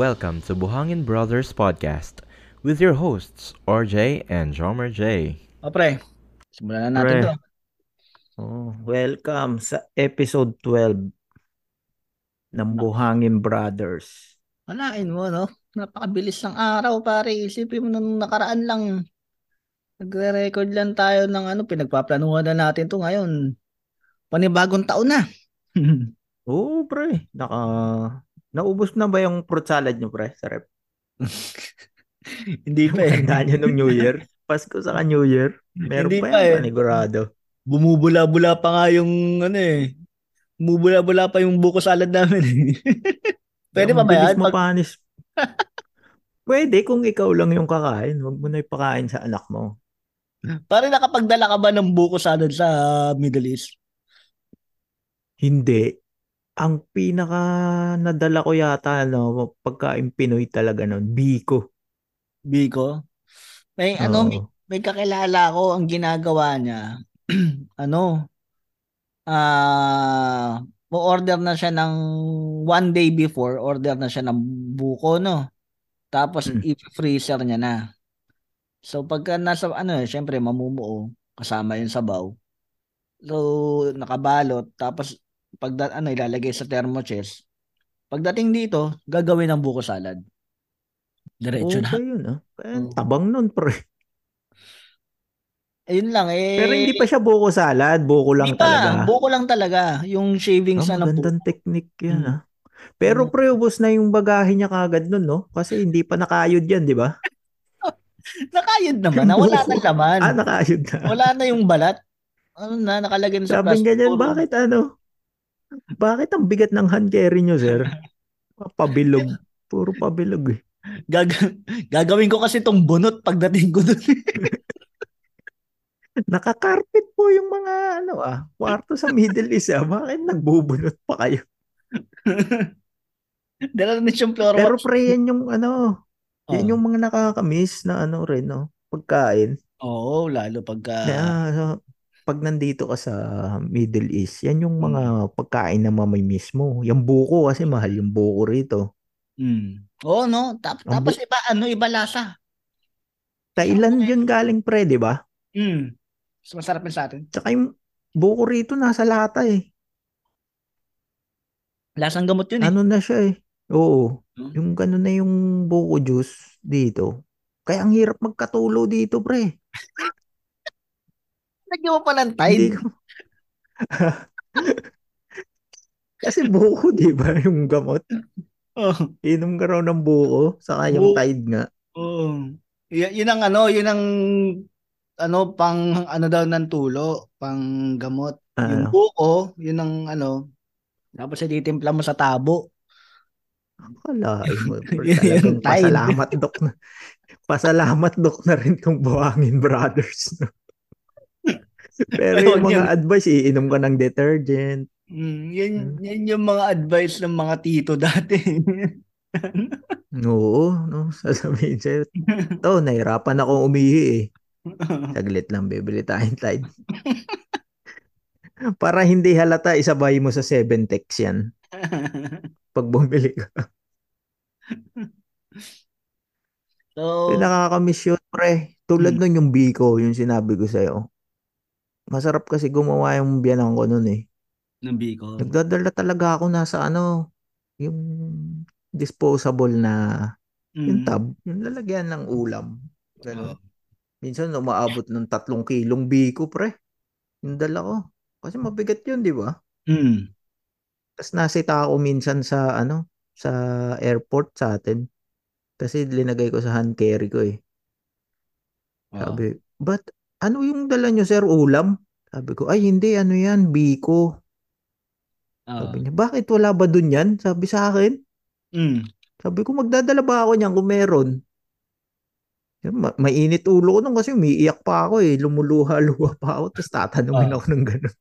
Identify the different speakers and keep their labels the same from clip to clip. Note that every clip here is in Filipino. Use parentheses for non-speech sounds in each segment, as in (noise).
Speaker 1: Welcome to Buhangin Brothers Podcast with your hosts, RJ and Jomer J.
Speaker 2: O pre, simulan na natin
Speaker 1: Pre.
Speaker 2: to.
Speaker 3: Oh, welcome sa episode 12 ng Buhangin Brothers.
Speaker 2: Alain mo, no? Napakabilis ng araw, pare. Isipin mo nung nakaraan lang. Nagre-record lang tayo ng ano, pinagpaplanuhan na natin to ngayon. Panibagong taon na. (laughs)
Speaker 3: Oo, pre. Naka... Naubos na ba yung fruit salad nyo, pre? Sa rep. (laughs)
Speaker 2: Hindi pa eh.
Speaker 3: Tandaan nyo nung New Year. Pasko sa New Year. Meron
Speaker 2: Hindi
Speaker 3: pa
Speaker 2: pa eh.
Speaker 3: panigurado.
Speaker 2: Bumubula-bula pa nga yung ano eh. Bumubula-bula pa yung buko salad namin eh. (laughs) Pwede pa ba yan?
Speaker 3: Mapanis. (laughs) Pwede kung ikaw lang yung kakain. Huwag mo na ipakain sa anak mo.
Speaker 2: pare nakapagdala ka ba ng buko salad sa Middle East?
Speaker 3: Hindi. Ang pinaka nadala ko yata, no, pagkain Pinoy talaga nun, biko.
Speaker 2: Biko? May ano, may, may kakilala ko ang ginagaga niya. (clears throat) ano? Ah, mo-order na siya ng one day before, order na siya ng buko, no? Tapos
Speaker 3: Mm.
Speaker 2: i-freezer niya na. So pagka nasa ano, eh, syempre mamumuo kasama yung sabaw. So nakabalot tapos pag ano ilalagay sa thermochest. Pagdating dito, gagawin ng buko salad. Diretso
Speaker 3: Oo
Speaker 2: na.
Speaker 3: yun, ah?
Speaker 2: Oo.
Speaker 3: tabang nun, pre.
Speaker 2: Ayun lang eh.
Speaker 3: Pero hindi pa siya buko salad, buko lang
Speaker 2: Hindi pa,
Speaker 3: talaga.
Speaker 2: buko lang talaga. Yung shavings
Speaker 3: Ah,
Speaker 2: na ng buko.
Speaker 3: technique yan,
Speaker 2: Mm.
Speaker 3: ah. Pero
Speaker 2: Mm.
Speaker 3: pre, ubos na yung bagahe niya kagad nun, no? Kasi hindi pa nakayod yan, di ba? (laughs)
Speaker 2: Nakayod naman, na wala (laughs)
Speaker 3: buko.
Speaker 2: na laman.
Speaker 3: Ah, nakayod na.
Speaker 2: Wala na yung balat. Ano na, nakalagay na sa
Speaker 3: Sabi
Speaker 2: plastic.
Speaker 3: dyan,
Speaker 2: Puro-
Speaker 3: bakit ano? Bakit ang bigat ng hand carry nyo, sir? Pabilog. (laughs) Puro pabilog eh.
Speaker 2: Gag- gagawin ko kasi tong bunot pagdating ko dun. (laughs)
Speaker 3: Nakakarpet po yung mga ano ah, kwarto sa Middle East ah. Bakit nagbubunot pa kayo? (laughs)
Speaker 2: Dala na siyang floor
Speaker 3: Pero pre, yan yung ano,
Speaker 2: Oh.
Speaker 3: yan yung mga nakakamiss na ano rin, no? Pagkain.
Speaker 2: Oo, lalo pagka...
Speaker 3: Kaya so, pag nandito ka sa Middle East, yan yung mga pagkain na mamimiss mo. Yung buko kasi mahal yung buko rito.
Speaker 2: Mm. Oo, no? Tap-
Speaker 3: Ang
Speaker 2: tapos iba, ano, iba lasa.
Speaker 3: Thailand yun galing pre, di ba?
Speaker 2: Mm. Mas masarap yun sa atin.
Speaker 3: Tsaka yung buko rito nasa lata eh.
Speaker 2: Lasang gamot yun eh.
Speaker 3: Ano na siya eh. Oo.
Speaker 2: Hmm?
Speaker 3: Yung gano'n na yung buko juice dito. Kaya ang hirap magkatulo dito, pre.
Speaker 2: Lagyan mo pa ng tide. (laughs)
Speaker 3: Kasi buko, di ba? Yung gamot.
Speaker 2: Oh.
Speaker 3: Inom ka raw ng buko, saka yung
Speaker 2: Bu-
Speaker 3: tide nga.
Speaker 2: Oo. Y- yun ang ano, yun ang ano pang ano daw ng tulo, pang gamot. Yung
Speaker 3: Ano?
Speaker 2: buko, yun ang ano. Tapos ititimpla mo sa tabo.
Speaker 3: Kalain (laughs) mo.
Speaker 2: yung
Speaker 3: Talagang pasalamat, dok na. Pasalamat, dok na rin tong Buhangin Brothers. no? Pero yung mga advice, iinom ka ng detergent.
Speaker 2: Mm, yan, yan yung mga advice ng mga tito dati. (laughs)
Speaker 3: Oo, no? Sasabihin sa'yo, to, nahirapan ako umihi eh. (laughs) Saglit lang, bibili tayong Tide. (laughs) Para hindi halata, isabay mo sa 7 text yan pag bumili ka.
Speaker 2: so,
Speaker 3: Yung nakakamiss yun, pre. Tulad
Speaker 2: Hmm.
Speaker 3: nun yung Biko, yung sinabi ko sa'yo. Masarap kasi gumawa yung biyanan ko nun eh.
Speaker 2: ng Bicol.
Speaker 3: Nagdadala talaga ako nasa ano, yung disposable na, yung
Speaker 2: Mm.
Speaker 3: tab, yung lalagyan ng ulam. Ganun.
Speaker 2: Oo.
Speaker 3: Minsan umaabot ng tatlong kilong Biko, pre. Yung dala ko. Kasi mabigat yun, di ba?
Speaker 2: Mm.
Speaker 3: Tapos nasita ako minsan sa ano, sa airport sa atin. Kasi linagay ko sa hand carry ko eh.
Speaker 2: Oo.
Speaker 3: Sabi, but ano yung dala nyo, sir? Ulam? Sabi ko, ay hindi, ano yan, Biko.
Speaker 2: Oo.
Speaker 3: Sabi niya, bakit wala ba dun yan? Sabi sa akin.
Speaker 2: Mm.
Speaker 3: Sabi ko, magdadala ba ako niyan kung meron? Ma- mainit ulo ko nung kasi umiiyak pa ako eh. Lumuluha-luha pa ako. Tapos tatanungin
Speaker 2: Ah.
Speaker 3: ako ng gano'n.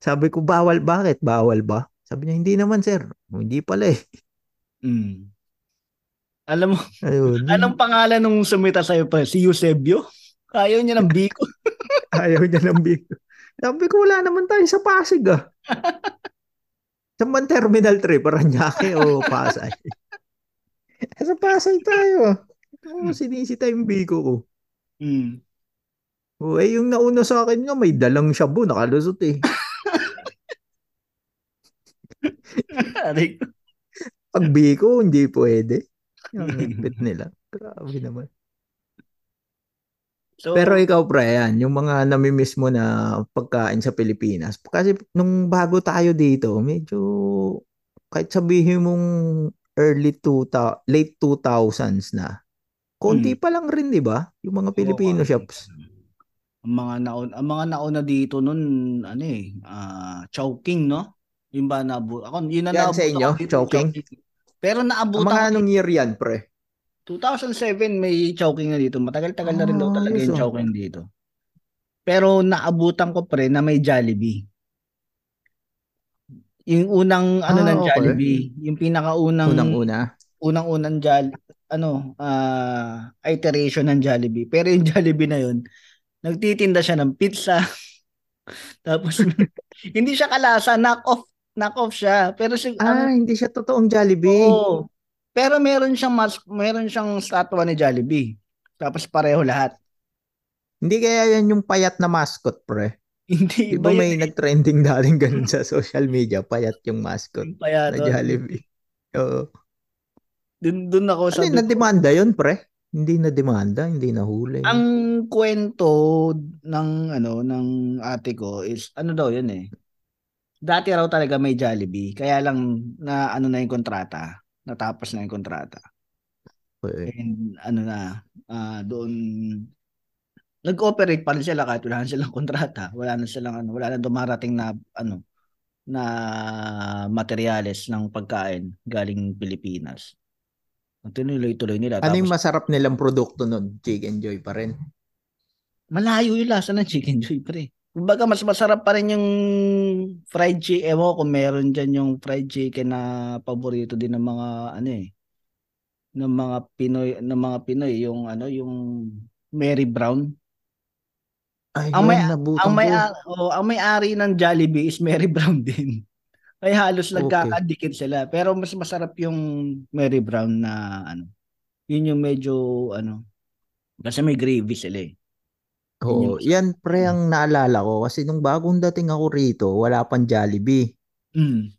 Speaker 3: Sabi ko, bawal. Bakit? Bawal ba? Sabi niya, hindi naman sir. Hindi pala eh.
Speaker 2: Mm. Alam mo,
Speaker 3: Ayun.
Speaker 2: anong pangalan nung sumita sa'yo pa? Si Eusebio? Ayaw niya ng Bicol. (laughs)
Speaker 3: Ayaw niya ng Bicol. Sabi ko, wala naman tayo sa Pasig ah. (laughs) Sa man Terminal 3, Paranaque o Pasay? (laughs) Sa Pasay tayo. Oo, sinisita yung biko ko.
Speaker 2: Mm.
Speaker 3: O, eh, yung nauna sa akin nga, may dalang shabu, nakalusot eh. Pag biko, hindi pwede. Yung higpit nila. Grabe naman.
Speaker 2: So,
Speaker 3: Pero ikaw, pre, yan, yung mga namimiss mo na pagkain sa Pilipinas. Kasi nung bago tayo dito, medyo, kahit sabihin mong early 2000, late 2000s na, konti
Speaker 2: Mm.
Speaker 3: pa lang rin, di ba? Yung mga Filipino
Speaker 2: Oo,
Speaker 3: shops.
Speaker 2: Ang mga naon ang mga nauna dito noon ano eh ah Chowking no? Yung ba nabu ako yun na
Speaker 3: Yan
Speaker 2: naabot
Speaker 3: sa inyo, Chowking?
Speaker 2: Pero
Speaker 3: Ang
Speaker 2: naabutan
Speaker 3: mga anong year yan, pre?
Speaker 2: 2007 may Chowking na dito. Matagal-tagal na rin daw
Speaker 3: Ah,
Speaker 2: talaga yung
Speaker 3: ah.
Speaker 2: Chowking dito. Pero naabutan ko pre na may Jollibee. Yung unang ano
Speaker 3: Ah,
Speaker 2: ng
Speaker 3: okay.
Speaker 2: Jollibee, yung pinakaunang
Speaker 3: Unang-una.
Speaker 2: unang-unang Jol ano ah iteration ng Jollibee. Pero yung (laughs) Jollibee na yun, nagtitinda siya ng pizza. (laughs) Tapos (laughs) hindi siya kalasa, knock off, knock off siya. Pero si
Speaker 3: Ah,
Speaker 2: ang
Speaker 3: hindi siya totoong Jollibee.
Speaker 2: oo. Pero meron siyang mas meron siyang statwa ni Jollibee. Tapos pareho lahat.
Speaker 3: Hindi kaya yan yung payat na mascot, pre.
Speaker 2: Hindi
Speaker 3: Di ba
Speaker 2: yun
Speaker 3: may
Speaker 2: eh.
Speaker 3: nag-trending dating ganun sa social media, payat yung mascot
Speaker 2: Kaya
Speaker 3: na
Speaker 2: doon,
Speaker 3: Jollibee. Oo.
Speaker 2: dun, dun ako
Speaker 3: Ano yun,
Speaker 2: ko,
Speaker 3: na-demanda yun, pre? Hindi na-demanda, hindi nahuli.
Speaker 2: ang kwento ng ano ng ate ko is ano daw yun eh. Dati raw talaga may Jollibee, kaya lang na ano na yung kontrata, natapos na yung kontrata.
Speaker 3: Okay.
Speaker 2: And ano na, ah, doon nag-operate pa rin sila kahit wala na silang (laughs) kontrata. Wala na silang ano, wala na dumarating na ano na materyales ng pagkain galing Pilipinas. Tinuloy-tuloy nila.
Speaker 3: Ano yung masarap nilang produkto nun? Chicken Joy pa rin.
Speaker 2: malayo yung lasa ng chicken joy pre. Kumbaga mas masarap pa rin yung fried chicken. Ewan ko kung meron dyan yung fried chicken na paborito din ng mga ano eh ng mga Pinoy ng mga Pinoy yung ano yung Mary Brown.
Speaker 3: Ay,
Speaker 2: Ang may- Ang may
Speaker 3: ko.
Speaker 2: oh, ang may-ari ng Jollibee is Mary (laughs) Brown din. Kaya halos
Speaker 3: Okay.
Speaker 2: nagkakadikit sila. Pero mas masarap yung Mary Brown na ano. Yun yung medyo ano kasi may gravy sila eh.
Speaker 3: Oo, yan pre ang naalala ko kasi nung bagong dating ako rito, wala pang Jollibee.
Speaker 2: Mm.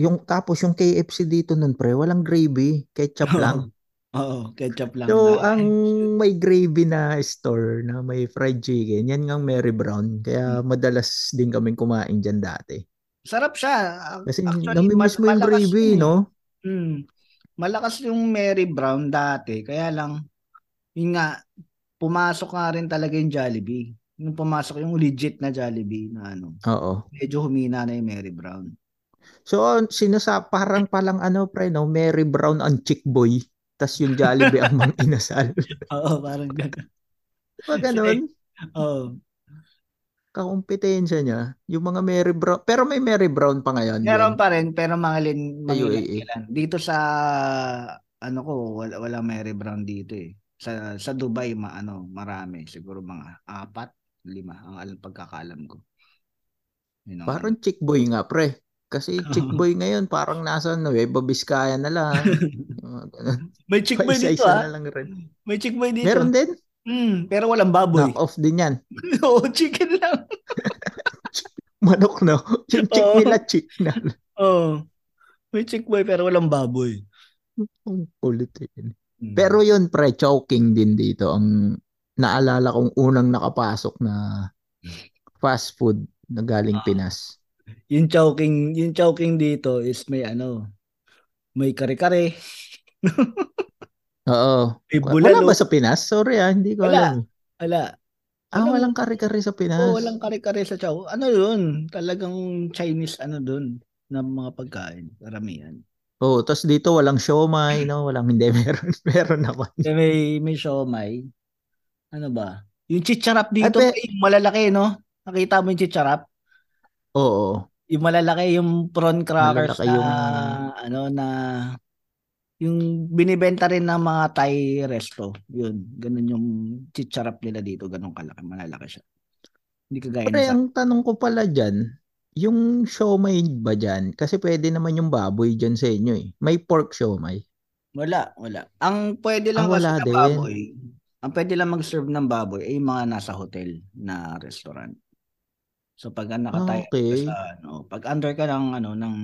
Speaker 3: Yung tapos yung KFC dito nun pre, walang gravy, ketchup lang.
Speaker 2: Oo, ketchup lang.
Speaker 3: So,
Speaker 2: na.
Speaker 3: ang may gravy na store na may fried chicken, yan nga ang Mary Brown. Kaya madalas din kaming kumain dyan dati.
Speaker 2: Sarap siya.
Speaker 3: Kasi namimiss mo yung gravy,
Speaker 2: yun eh.
Speaker 3: no?
Speaker 2: Mm. Malakas yung Mary Brown dati. Kaya lang, yun nga, pumasok nga rin talaga yung Jollibee. Nung pumasok yung legit na Jollibee na ano,
Speaker 3: Oo.
Speaker 2: medyo humina na yung Mary Brown.
Speaker 3: So, sinasa parang palang ano, pre, no? Mary Brown ang chick boy. tas yung Jollibee ang mang inasal. (laughs)
Speaker 2: Oo, parang gano'n.
Speaker 3: Diba ganun?
Speaker 2: Oo.
Speaker 3: Kakumpetensya niya. Yung mga Mary Brown. Pero may Mary Brown pa ngayon.
Speaker 2: Meron
Speaker 3: yun.
Speaker 2: pa rin, pero mga lin, mga ilan. Dito sa, ano ko, wala, wala Mary Brown dito eh. Sa, sa Dubai, ma, ano, marami. Siguro mga apat, lima, ang alam pagkakalam ko. Yun ang
Speaker 3: Parang chick boy nga, pre. Kasi (laughs) chick boy ngayon, parang nasa Nueva Vizcaya na lang. (laughs)
Speaker 2: May chick boy dito ah.
Speaker 3: na lang rin.
Speaker 2: May chick boy dito.
Speaker 3: Meron din.
Speaker 2: Mm, pero walang baboy.
Speaker 3: Knock off din yan. (laughs)
Speaker 2: Oo, chicken lang.
Speaker 3: Manok, no? Yung chick
Speaker 2: Oo.
Speaker 3: nila, chick na.
Speaker 2: Oo. May chick boy pero walang baboy.
Speaker 3: Ang kulit yun.
Speaker 2: Mm.
Speaker 3: Pero yun, pre, choking din dito. Ang naalala kong unang nakapasok na fast food na galing
Speaker 2: Ah.
Speaker 3: Pinas.
Speaker 2: yung choking, yung choking dito is may ano, may kare-kare, (laughs)
Speaker 3: Oo.
Speaker 2: may
Speaker 3: Wala ba sa Pinas? Sorry ah, hindi ko
Speaker 2: Wala.
Speaker 3: alam.
Speaker 2: Wala.
Speaker 3: Ah,
Speaker 2: Walang-
Speaker 3: walang kare-kare sa Pinas.
Speaker 2: Oo, walang kare-kare sa chow. Ano yun? Talagang Chinese ano dun na mga pagkain. Karamihan.
Speaker 3: Oo, tapos dito walang siomay, no? Walang hindi, (laughs) meron. Meron naman.
Speaker 2: May, may siomay. Ano ba? Yung chicharap dito,
Speaker 3: pe-
Speaker 2: yung malalaki, no? Nakita mo yung chicharap?
Speaker 3: Oo.
Speaker 2: Yung malalaki, yung prawn crackers
Speaker 3: Malalaki
Speaker 2: na,
Speaker 3: yung-
Speaker 2: ano, na, yung binibenta rin ng mga Thai resto. Yun, ganun yung chicharap nila dito, ganun kalaki, malalaki siya. Hindi kagaya
Speaker 3: Pre,
Speaker 2: sa...
Speaker 3: ang tanong ko pala dyan, yung siomay ba dyan? Kasi pwede naman yung baboy dyan sa inyo eh. May pork siomay.
Speaker 2: Wala, wala. Ang pwede lang
Speaker 3: Ah,
Speaker 2: kasi
Speaker 3: wala din.
Speaker 2: baboy, ang pwede lang mag-serve ng baboy ay yung mga nasa hotel na restaurant. So pag
Speaker 3: Ah,
Speaker 2: nakatayo ka
Speaker 3: okay.
Speaker 2: sa ano, pag under ka ng ano ng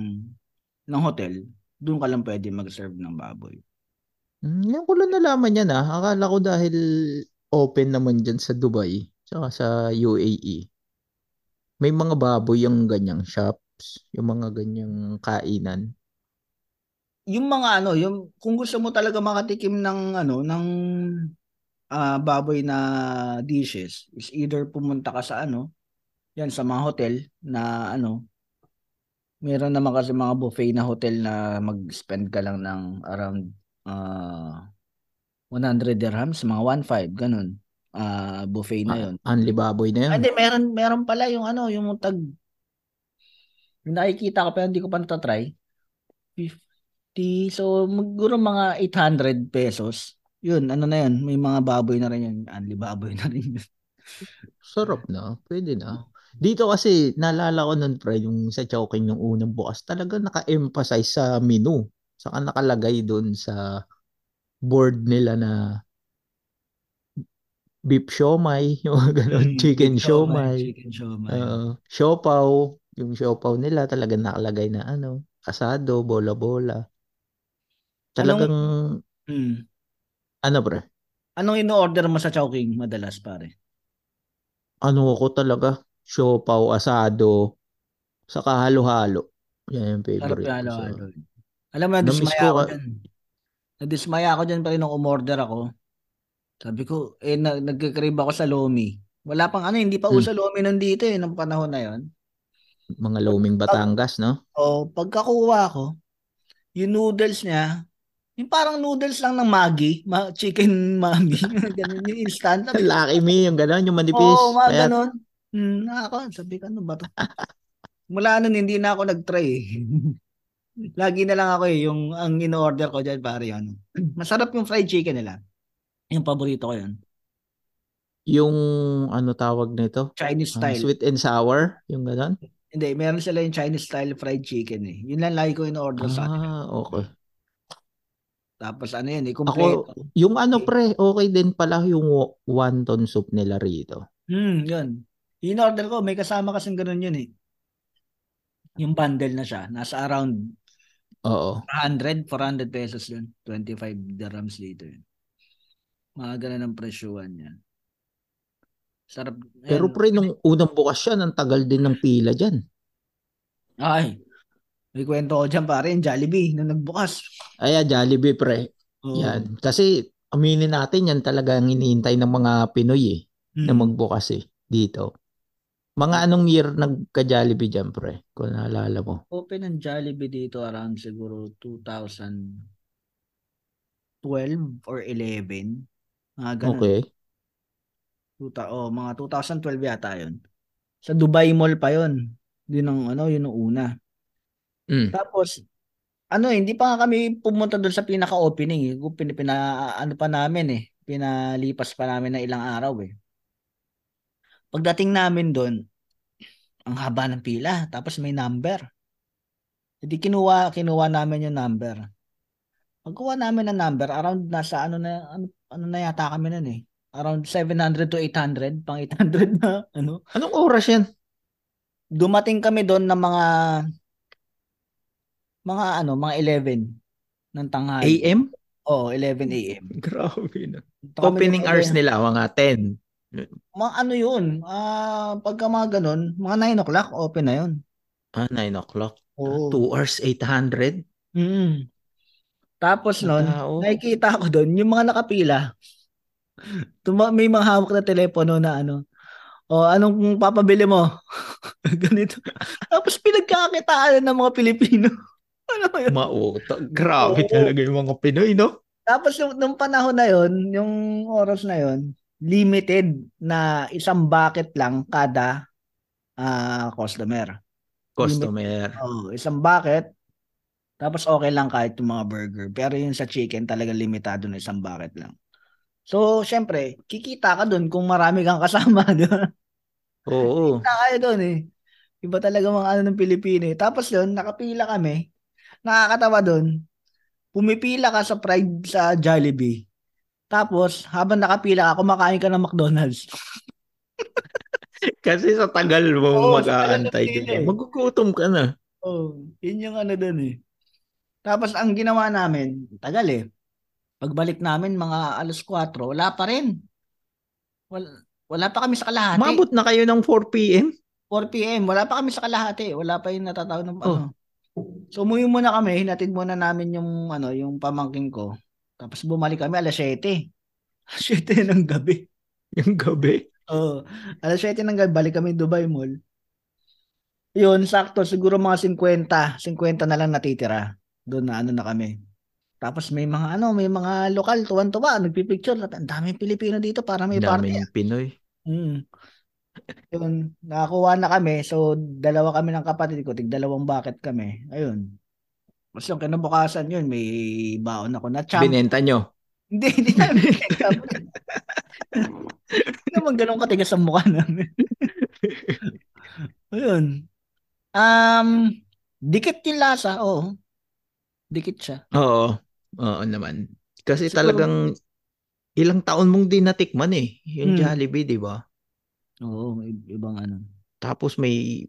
Speaker 2: ng hotel, doon ka lang pwede mag-serve ng baboy.
Speaker 3: Hmm, yan ko lang nalaman yan ah. Akala ko dahil open naman dyan sa Dubai, tsaka sa UAE. May mga baboy yung ganyang shops, yung mga ganyang kainan.
Speaker 2: Yung mga ano, yung kung gusto mo talaga makatikim ng ano ng ah, baboy na dishes, is either pumunta ka sa ano, yan sa mga hotel na ano, meron naman kasi mga buffet na hotel na mag-spend ka lang ng around ah 100 dirhams, mga 1.5, ganun. Ah, buffet na
Speaker 3: Ah,
Speaker 2: yun.
Speaker 3: Anli baboy na
Speaker 2: Ah,
Speaker 3: yan.
Speaker 2: Hindi, meron meron pala yung ano, yung tag yung nakikita ko pero hindi ko pa natatry. 50, so maguro mga 800 pesos. Yun, ano na yun, may mga baboy na rin yun. Anli baboy na rin yun.
Speaker 3: Sarap na, pwede na. Dito kasi, naalala ko nun, pre, yung sa Chowking nung unang bukas, talaga naka-emphasize sa menu. Saka nakalagay dun sa board nila na beef siomay, (laughs) yung ganun,
Speaker 2: Mm,
Speaker 3: chicken
Speaker 2: siomay, Chicken siomay.
Speaker 3: uh, siopaw, yung siopaw nila talaga nakalagay na ano, asado, bola-bola. Talagang,
Speaker 2: Mm,
Speaker 3: ano pre,
Speaker 2: anong ino-order mo sa Chowking madalas, pare?
Speaker 3: ano ako talaga, siopaw, asado, saka halo-halo. Yan yung
Speaker 2: Sarap
Speaker 3: favorite
Speaker 2: yung
Speaker 3: ko. So,
Speaker 2: halo-halo. Alam mo, nadismaya
Speaker 3: ko
Speaker 2: dyan. Nadismaya ako dyan pa rin nung umorder ako. Sabi ko, eh, na, nagkikrave ako sa Lomi. Wala pang ano, hindi pa
Speaker 3: Hmm.
Speaker 2: uso Lomi nandito eh, nung panahon na yon.
Speaker 3: mga Loming Batangas, no?
Speaker 2: O, pagkakuha ko, yung noodles niya, yung parang noodles lang ng Maggi, ma- chicken Maggi, (laughs) ganun yung instant. Sabi (laughs)
Speaker 3: Lucky me, yung gano'n, yung manipis.
Speaker 2: Oo, mga
Speaker 3: Kaya,
Speaker 2: ganun. Hmm, ako, sabi ko, ano ba to? (laughs) Mula nun, hindi na ako nag-try eh. Lagi na lang ako eh, yung ang in-order ko dyan, pare yun. (clears throat) Masarap yung fried chicken nila. Yung paborito ko yun.
Speaker 3: yung, ano tawag nito?
Speaker 2: Chinese
Speaker 3: Ah,
Speaker 2: style.
Speaker 3: sweet and sour, yung gano'n?
Speaker 2: Hindi, meron sila yung Chinese style fried chicken eh. Yun lang lagi ko in-order sa kanila.
Speaker 3: Ah, okay.
Speaker 2: Tapos ano yun, eh,
Speaker 3: Ako, yung ano pre, okay din pala yung wo- wonton soup nila rito.
Speaker 2: Hmm, yun. In-order ko, may kasama kasing ganun yun eh. Yung bundle na siya. Nasa around
Speaker 3: Oo.
Speaker 2: 100, 400 pesos yun. 25 dirhams dito yun. Mga ganun ang presyuhan niya. Sarap.
Speaker 3: Pero
Speaker 2: Ayan.
Speaker 3: pre, nung unang bukas siya, ang tagal din ng pila dyan.
Speaker 2: Ay, may kwento ko dyan pare, yung Jollibee, nung nagbukas.
Speaker 3: Ay, ah, Jollibee pre.
Speaker 2: Oo.
Speaker 3: Yan. Kasi, aminin natin, yan talaga ang iniintay ng mga Pinoy eh, na
Speaker 2: Hmm.
Speaker 3: magbukas eh, dito. Mga anong year nagka-Jollibee dyan pre, kung naalala mo?
Speaker 2: Open ang Jollibee dito around siguro 2012 or 11. Mga ganun.
Speaker 3: Okay.
Speaker 2: Tuta, oh, mga 2012 yata yun. Sa Dubai Mall pa yun. Yun ang ano, yun ang una.
Speaker 3: Mm.
Speaker 2: Tapos, ano, hindi pa nga kami pumunta doon sa pinaka-opening. Eh. Pina, pina, ano pa namin eh. Pinalipas pa namin ng ilang araw eh. Pagdating namin doon, ang haba ng pila. Tapos may number. Hindi kinuha, kinuha namin yung number. Pagkuha namin ng number, around nasa ano na, ano, ano na yata kami nun eh. Around 700 to 800, pang 800 na ano.
Speaker 3: Anong oras yan?
Speaker 2: Dumating kami doon ng mga mga ano, mga 11 ng tanghali.
Speaker 3: AM?
Speaker 2: Oo, 11 a.m.
Speaker 3: Grabe na. Opening hours nila, mga 10.
Speaker 2: Mga ano yun, ah pagka mga ganun, mga 9 o'clock, open na yun.
Speaker 3: Ah, 9 o'clock.
Speaker 2: Oo.
Speaker 3: 2 hours, 800.
Speaker 2: Mm. Tapos
Speaker 3: tao.
Speaker 2: nakikita ko doon, yung mga nakapila, tuma- may mga hawak na telepono na ano, o anong papabili mo? (laughs) Ganito. Tapos pinagkakakitaan ng mga Pilipino. (laughs) ano ba yun?
Speaker 3: Mauta. Grabe
Speaker 2: Oo.
Speaker 3: talaga yung mga Pinoy, no?
Speaker 2: Tapos nung, nung panahon na yon, yung oras na yon, limited na isang bucket lang kada ah customer.
Speaker 3: Customer.
Speaker 2: Oh, isang bucket. Tapos okay lang kahit yung mga burger. Pero yung sa chicken talaga limitado na isang bucket lang. So, syempre, kikita ka doon kung marami kang kasama, (laughs) di ba?
Speaker 3: Oo.
Speaker 2: Kikita kayo doon eh. Iba talaga mga ano ng Pilipino eh. Tapos doon, nakapila kami. Nakakatawa doon. pumipila ka sa Pride sa Jollibee. Tapos, habang nakapila ka, kumakain ka ng McDonald's. (laughs)
Speaker 3: Kasi sa tagal mo
Speaker 2: tagal
Speaker 3: mag-aantay
Speaker 2: eh.
Speaker 3: Magugutom ka na.
Speaker 2: Oh, yun yung ano dun eh. Tapos, ang ginawa namin, tagal eh. Pagbalik namin, mga alas 4, wala pa rin. Wala, wala pa kami sa kalahati.
Speaker 3: Mabot na kayo ng 4 p.m.?
Speaker 2: 4 p.m. Wala pa kami sa kalahati. Wala pa yung natatawag ng
Speaker 3: Oh.
Speaker 2: ano. So umuwi muna kami, hinatid muna namin yung ano, yung pamangking ko. Tapos bumalik kami alas 7. (laughs) Alas 7 ng gabi. (laughs)
Speaker 3: Yung gabi.
Speaker 2: Oh, alas 7 ng gabi balik kami Dubai Mall. Yun, sakto siguro mga 50, 50 na lang natitira. Doon na ano na kami. Tapos may mga ano, may mga lokal tuwan-tuwa, nagpi-picture. Ang daming Pilipino dito para may party.
Speaker 3: Daming Pinoy.
Speaker 2: Mm. Yun, nakakuha na kami. So, dalawa kami ng kapatid ko. Tig dalawang bucket kami. Ayun. Tapos yung kinabukasan yun, may baon ako na champ.
Speaker 3: Binenta nyo.
Speaker 2: Hindi, hindi champ. Hindi naman ganun katigas ang mukha namin. Ayun. Um, dikit yung lasa, oo. Dikit siya.
Speaker 3: Oo. Oo naman. Kasi
Speaker 2: Siguro-
Speaker 3: talagang ilang taon mong din natikman eh. Yung
Speaker 2: Hmm.
Speaker 3: Jollibee, di ba?
Speaker 2: Oo, ibang ano.
Speaker 3: Tapos may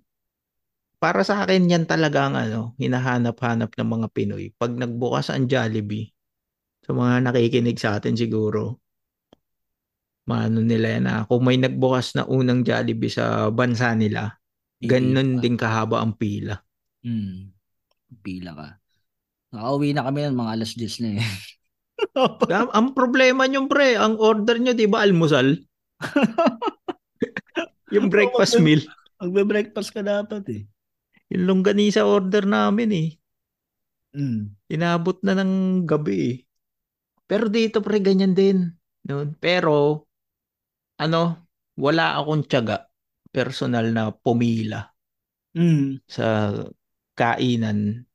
Speaker 3: para sa akin yan talaga ang ano, hinahanap-hanap ng mga Pinoy. Pag nagbukas ang Jollibee, sa mga nakikinig sa atin siguro, maano nila yan na kung may nagbukas na unang Jollibee sa bansa nila, ganun din kahaba ang pila.
Speaker 2: Hmm. Pila ka. Nakauwi na kami ng mga alas 10 na eh. (laughs)
Speaker 3: Ang, ang problema nyo pre, ang order nyo di ba almusal? (laughs) yung breakfast meal.
Speaker 2: Magbe-breakfast ka dapat eh.
Speaker 3: Yung longganisa order namin eh.
Speaker 2: Mm.
Speaker 3: Inabot na ng gabi eh. Pero dito pre, ganyan din. Noon. Pero, ano, wala akong tiyaga personal na pumila
Speaker 2: Mm.
Speaker 3: sa kainan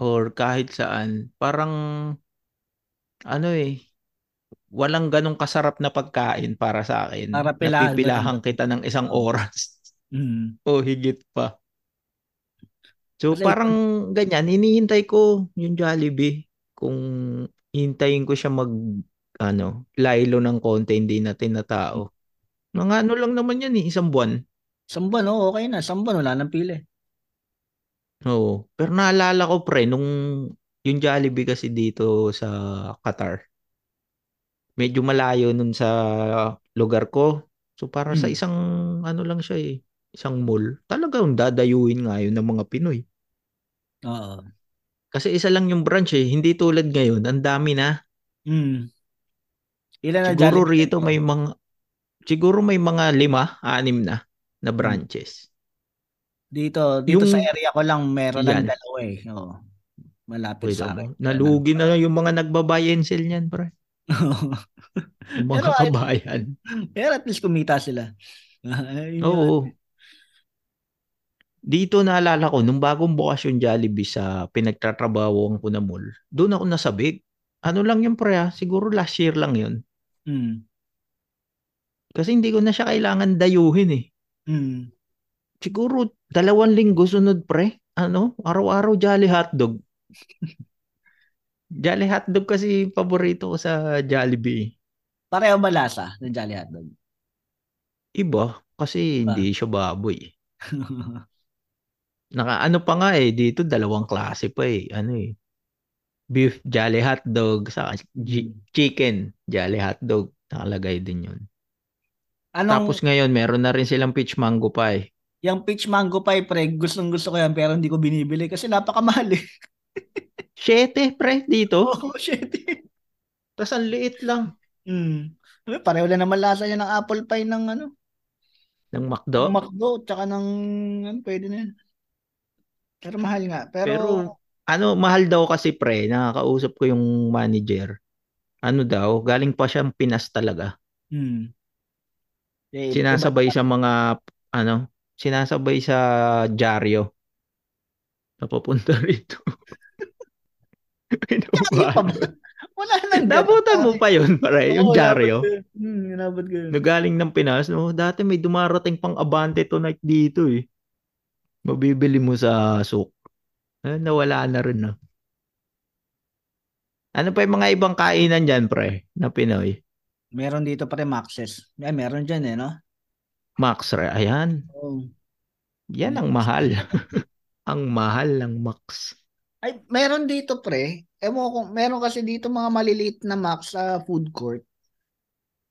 Speaker 3: or kahit saan. Parang, ano eh, walang ganong kasarap na pagkain para sa akin.
Speaker 2: Para pilahan
Speaker 3: Napipilahan kita ng isang oras.
Speaker 2: Mm. (laughs)
Speaker 3: o higit pa. So
Speaker 2: Kasi-
Speaker 3: parang ganyan, hinihintay ko yung Jollibee kung hintayin ko siya mag ano, laylo ng konti, hindi na tinatao. Mga ano lang naman yan eh, isang buwan.
Speaker 2: Isang buwan, oh, okay na. Isang buwan, wala nang pili.
Speaker 3: Oo. Pero naalala ko pre, nung yung Jollibee kasi dito sa Qatar, medyo malayo nun sa lugar ko. So para sa
Speaker 2: Hmm.
Speaker 3: isang ano lang siya eh, isang mall. Talagang dadayuin nga yun ng mga Pinoy.
Speaker 2: Oo.
Speaker 3: Kasi isa lang yung branch eh. Hindi tulad ngayon. Ang dami na.
Speaker 2: Mm. Ilan na
Speaker 3: Siguro
Speaker 2: Jollibee
Speaker 3: rito may mga siguro may mga lima, anim na na branches.
Speaker 2: Dito, dito
Speaker 3: Yung-
Speaker 2: sa area ko lang meron
Speaker 3: Yan.
Speaker 2: ng dalawa eh. Oo. Malapit
Speaker 3: Pwede
Speaker 2: sa akin.
Speaker 3: Nalugi na yung mga nagbabuy and sell niyan, pre. Yung (laughs) mga
Speaker 2: Pero ay-
Speaker 3: kabayan.
Speaker 2: Pero at least kumita sila. (laughs)
Speaker 3: Oo. Dito naalala ko, nung bagong bukas yung Jollibee sa pinagtatrabahoan ko na mall, doon ako nasabik. Ano lang yun, pre, ah? siguro last year lang yun.
Speaker 2: Mm.
Speaker 3: Kasi hindi ko na siya kailangan dayuhin eh.
Speaker 2: Mm.
Speaker 3: Siguro dalawang linggo sunod pre. Ano? Araw-araw Jolly Hotdog. (laughs) Jolly Hotdog kasi paborito ko sa Jollibee.
Speaker 2: Pareho ba lasa ng Jolly Hotdog?
Speaker 3: Iba kasi
Speaker 2: Iba.
Speaker 3: hindi siya baboy. (laughs) Naka ano pa nga eh dito dalawang klase pa eh. Ano eh. Beef Jolly Hotdog sa chicken Jolly Hotdog. Nakalagay din yun.
Speaker 2: Anong,
Speaker 3: Tapos ngayon meron na rin silang peach mango pie.
Speaker 2: Yung peach mango pie, pre, gustong gusto ko yan pero hindi ko binibili kasi napakamahal eh. (laughs)
Speaker 3: Shete pre dito.
Speaker 2: Oh, shit.
Speaker 3: Tapos ang liit lang
Speaker 2: Mm. Pareho lang naman lasa niya ng apple pie ng ano,
Speaker 3: ng
Speaker 2: ng
Speaker 3: McDo.
Speaker 2: McDo, tsaka ng, ano, pwede na yan. Pero mahal nga. Pero,
Speaker 3: Pero ano, mahal daw kasi pre, nakakausap ko yung manager. Ano daw, galing pa siyang Pinas talaga.
Speaker 2: hmm. Eh,
Speaker 3: Sinasabay sa mga, ano, sinasabay sa dyaryo. Napapunta (laughs) rito.
Speaker 2: Wala nang
Speaker 3: Nabutan mo pa yun, pare, yung dyaryo.
Speaker 2: inabot ko yun. Hmm, inabot ko yun.
Speaker 3: Na galing ng Pinas, no? Dati may dumarating pang abante tonight dito eh. Mabibili mo sa souk. Eh, nawala na rin na. Ano pa yung mga ibang kainan dyan, pre, na Pinoy?
Speaker 2: Meron dito pre Maxes. Ay, meron dyan eh, no?
Speaker 3: Max, re. Ayan.
Speaker 2: Oh.
Speaker 3: Yan ang mahal. (laughs) ang mahal ng Max.
Speaker 2: Ay, meron dito pre. Ewan ko, meron kasi dito mga maliliit na Max sa food court.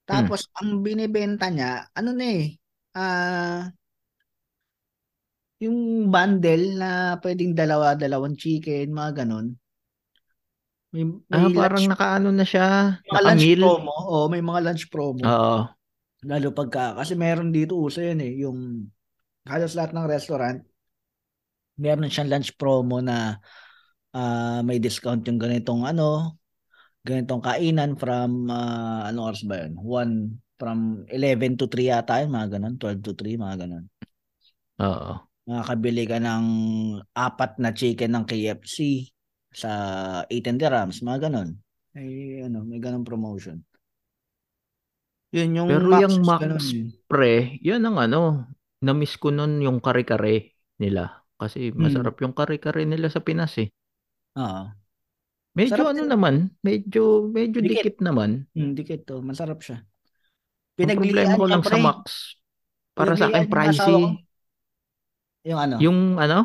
Speaker 2: Tapos, ang binibenta niya, ano na eh, ah, yung bundle na pwedeng dalawa, dalawang chicken, mga ganon. May, may
Speaker 3: Ah, parang
Speaker 2: lunch,
Speaker 3: nakaano na siya.
Speaker 2: mga lunch promo. Oo, may mga lunch promo.
Speaker 3: Oo.
Speaker 2: Lalo pagka, kasi meron dito uso yan eh, yung halos lahat ng restaurant, meron siyang lunch promo na ah, may discount yung ganitong ano, ganitong kainan from, uh, anong oras ba yun? 1, from 11 to 3 yata yun, mga ganun, 12 to 3, mga ganun.
Speaker 3: Oo.
Speaker 2: Makakabili ka ng apat na chicken ng KFC sa 18 dirhams, mga ganun. May, ano, may ganun promotion. Yun yung
Speaker 3: Pero
Speaker 2: Max,
Speaker 3: yung Max,
Speaker 2: ganun eh.
Speaker 3: pre, yun ang ano, na-miss ko nun yung kare-kare nila. Kasi
Speaker 2: Hmm.
Speaker 3: masarap yung kare-kare nila sa Pinas eh.
Speaker 2: Oo.
Speaker 3: Medyo
Speaker 2: Sarap
Speaker 3: ano
Speaker 2: din.
Speaker 3: naman, medyo medyo
Speaker 2: Dikit.
Speaker 3: dikit naman.
Speaker 2: Hmm, dikit to. Masarap siya.
Speaker 3: Ang problema
Speaker 2: Pinaglian
Speaker 3: ko lang sa
Speaker 2: pre.
Speaker 3: Max, para sa akin
Speaker 2: Pinaglian yung
Speaker 3: pricey.
Speaker 2: Yung ano?
Speaker 3: Yung ano,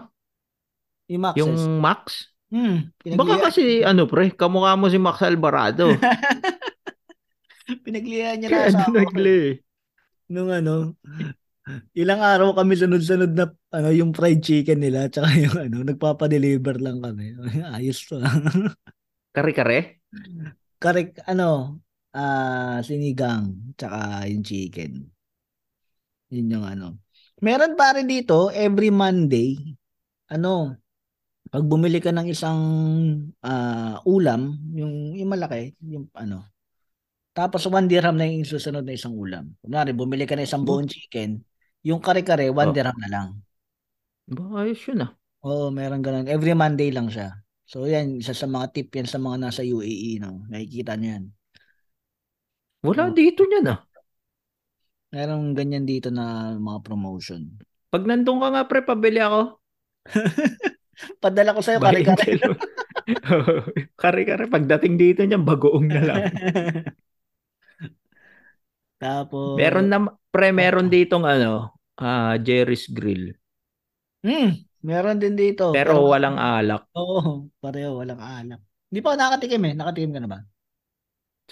Speaker 2: Yung Maxes.
Speaker 3: yung Max.
Speaker 2: Hmm,
Speaker 3: Baka kasi ano pre, kamukha mo si Max Alvarado. (laughs)
Speaker 2: Pinaglian niya
Speaker 3: Kaya
Speaker 2: na asawa ko.
Speaker 3: dinagli.
Speaker 2: Nung ano, ilang araw kami sunod-sunod na ano, yung fried chicken nila tsaka yung ano, nagpapa-deliver lang kami. (laughs) Ayos to.
Speaker 3: Kare-kare?
Speaker 2: Correct, ano, ah sinigang tsaka yung chicken. Yun yung ano. Meron pa rin dito, every Monday, ano, pag bumili ka ng isang ah, ulam, yung, yung malaki, yung ano, tapos one dirham na yung susunod na isang ulam. Kunwari, bumili ka ng isang buong chicken, yung kare-kare, one
Speaker 3: oh,
Speaker 2: dirham na lang.
Speaker 3: ba, ayos yun ah.
Speaker 2: Oo, meron ganun. Every Monday lang siya. So, yan, isa sa mga tip yan sa mga nasa UAE, no? Nakikita niyo yan.
Speaker 3: Wala
Speaker 2: Oo.
Speaker 3: dito niyan ah.
Speaker 2: Meron ganyan dito na mga promotion.
Speaker 3: Pag nandun ka nga pre, pabili ako. (laughs)
Speaker 2: Padala ko sa'yo, kare-kare. (laughs)
Speaker 3: Kare-kare, pagdating dito niyan, bagoong na lang. (laughs)
Speaker 2: Tapos,
Speaker 3: Meron na, pre, meron
Speaker 2: oh,
Speaker 3: ditong ano, ah Jerry's Grill.
Speaker 2: hmm, meron din dito.
Speaker 3: Pero
Speaker 2: Pero,
Speaker 3: walang alak.
Speaker 2: oo, pareho, walang alak. Hindi pa nakatikim eh. Nakatikim ka na ba?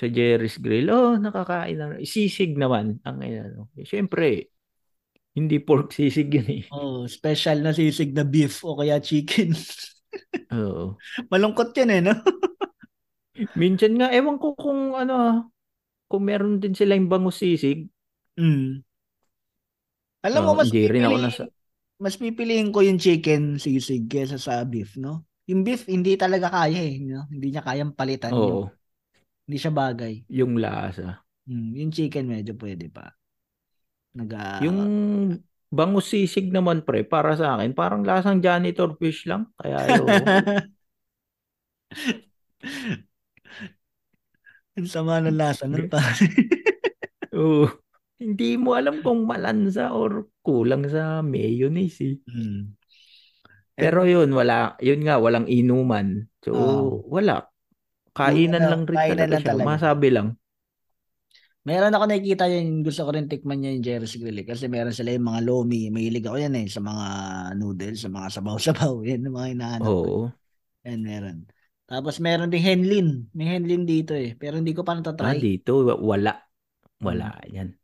Speaker 3: Sa Jerry's Grill, oh, nakakain na. Sisig naman. Ang ano. Siyempre, hindi pork sisig yun eh.
Speaker 2: Oh, special na sisig na beef o kaya chicken.
Speaker 3: Oo. (laughs)
Speaker 2: Malungkot yun eh, no? (laughs)
Speaker 3: Minsan nga, ewan ko kung ano, ah, kung meron din sila yung bangus sisig.
Speaker 2: Mm. Alam mo,
Speaker 3: Oh,
Speaker 2: mas
Speaker 3: hindi rin ako
Speaker 2: pipiliin,
Speaker 3: nasa...
Speaker 2: mas pipiliin ko yung chicken sisig kesa sa beef, no? Yung beef, hindi talaga kaya eh, no? Hindi niya kayang palitan yung,
Speaker 3: Oo,
Speaker 2: hindi siya bagay.
Speaker 3: yung lasa.
Speaker 2: Mm, yung chicken medyo pwede pa. Nag, ah,
Speaker 3: Yung bangus sisig naman, pre, para sa akin, parang lasang janitor fish lang. Kaya (laughs) ayoko. (laughs)
Speaker 2: Ang sama ng lasa nun,
Speaker 3: G-
Speaker 2: pare. (laughs)
Speaker 3: Oo. Hindi mo alam kung malansa or kulang sa mayonnaise eh.
Speaker 2: Mm.
Speaker 3: Pero yun, wala. Yun nga, walang inuman. So,
Speaker 2: oh,
Speaker 3: wala.
Speaker 2: yung
Speaker 3: Kainan lang rin
Speaker 2: kainan
Speaker 3: talaga
Speaker 2: lang
Speaker 3: siya.
Speaker 2: talaga.
Speaker 3: Masabi lang.
Speaker 2: Meron ako nakikita yun, gusto ko rin tikman yung Jerry's Grill eh, kasi meron sila yung mga lomi, mahilig ako yan eh, sa mga noodles, sa mga sabaw-sabaw, (laughs) yan yung mga hinahanap.
Speaker 3: Oo.
Speaker 2: Yan, meron. Tapos meron ding henlin, may henlin dito eh, pero hindi ko pa
Speaker 3: Ah,
Speaker 2: natatry.
Speaker 3: dito, wa- wala.
Speaker 2: Hmm.
Speaker 3: Wala yan.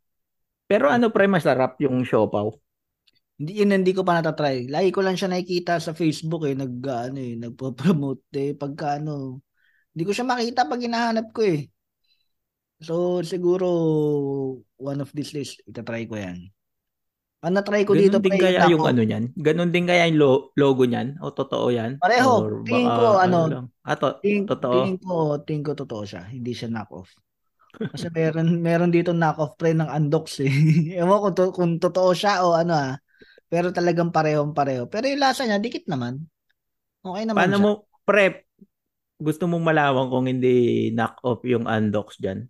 Speaker 3: Pero ano pre, masarap yung siopaw.
Speaker 2: Hindi yun hindi ko pa natatry. Lagi ko lang siya nakikita sa Facebook eh, nag ano eh, nagpo-promote eh pagka ano. Hindi ko siya makita pag hinahanap ko eh. So siguro one of these days itatry ko 'yan. Ang na-try ko dito
Speaker 3: Ganon din
Speaker 2: pre yung
Speaker 3: kaya yung
Speaker 2: nako.
Speaker 3: ano niyan? Ganon din kaya yung lo- logo niyan? O totoo yan?
Speaker 2: Pareho,
Speaker 3: Or
Speaker 2: tingin
Speaker 3: baka
Speaker 2: ko
Speaker 3: ano
Speaker 2: ano,
Speaker 3: lang? Ah, to-
Speaker 2: tingin,
Speaker 3: totoo?
Speaker 2: tingin ko, tingin ko totoo siya. Hindi siya knock-off. Kasi meron meron dito knock-off pre ng Andox eh. (laughs) Ewan ko kung, to- kung totoo siya o ano ah. Pero talagang parehong pareho. Pero yung lasa niya dikit naman. Okay naman
Speaker 3: Paano
Speaker 2: siya.
Speaker 3: mo, pre, gusto mong malaman kung hindi knock-off yung Andox dyan?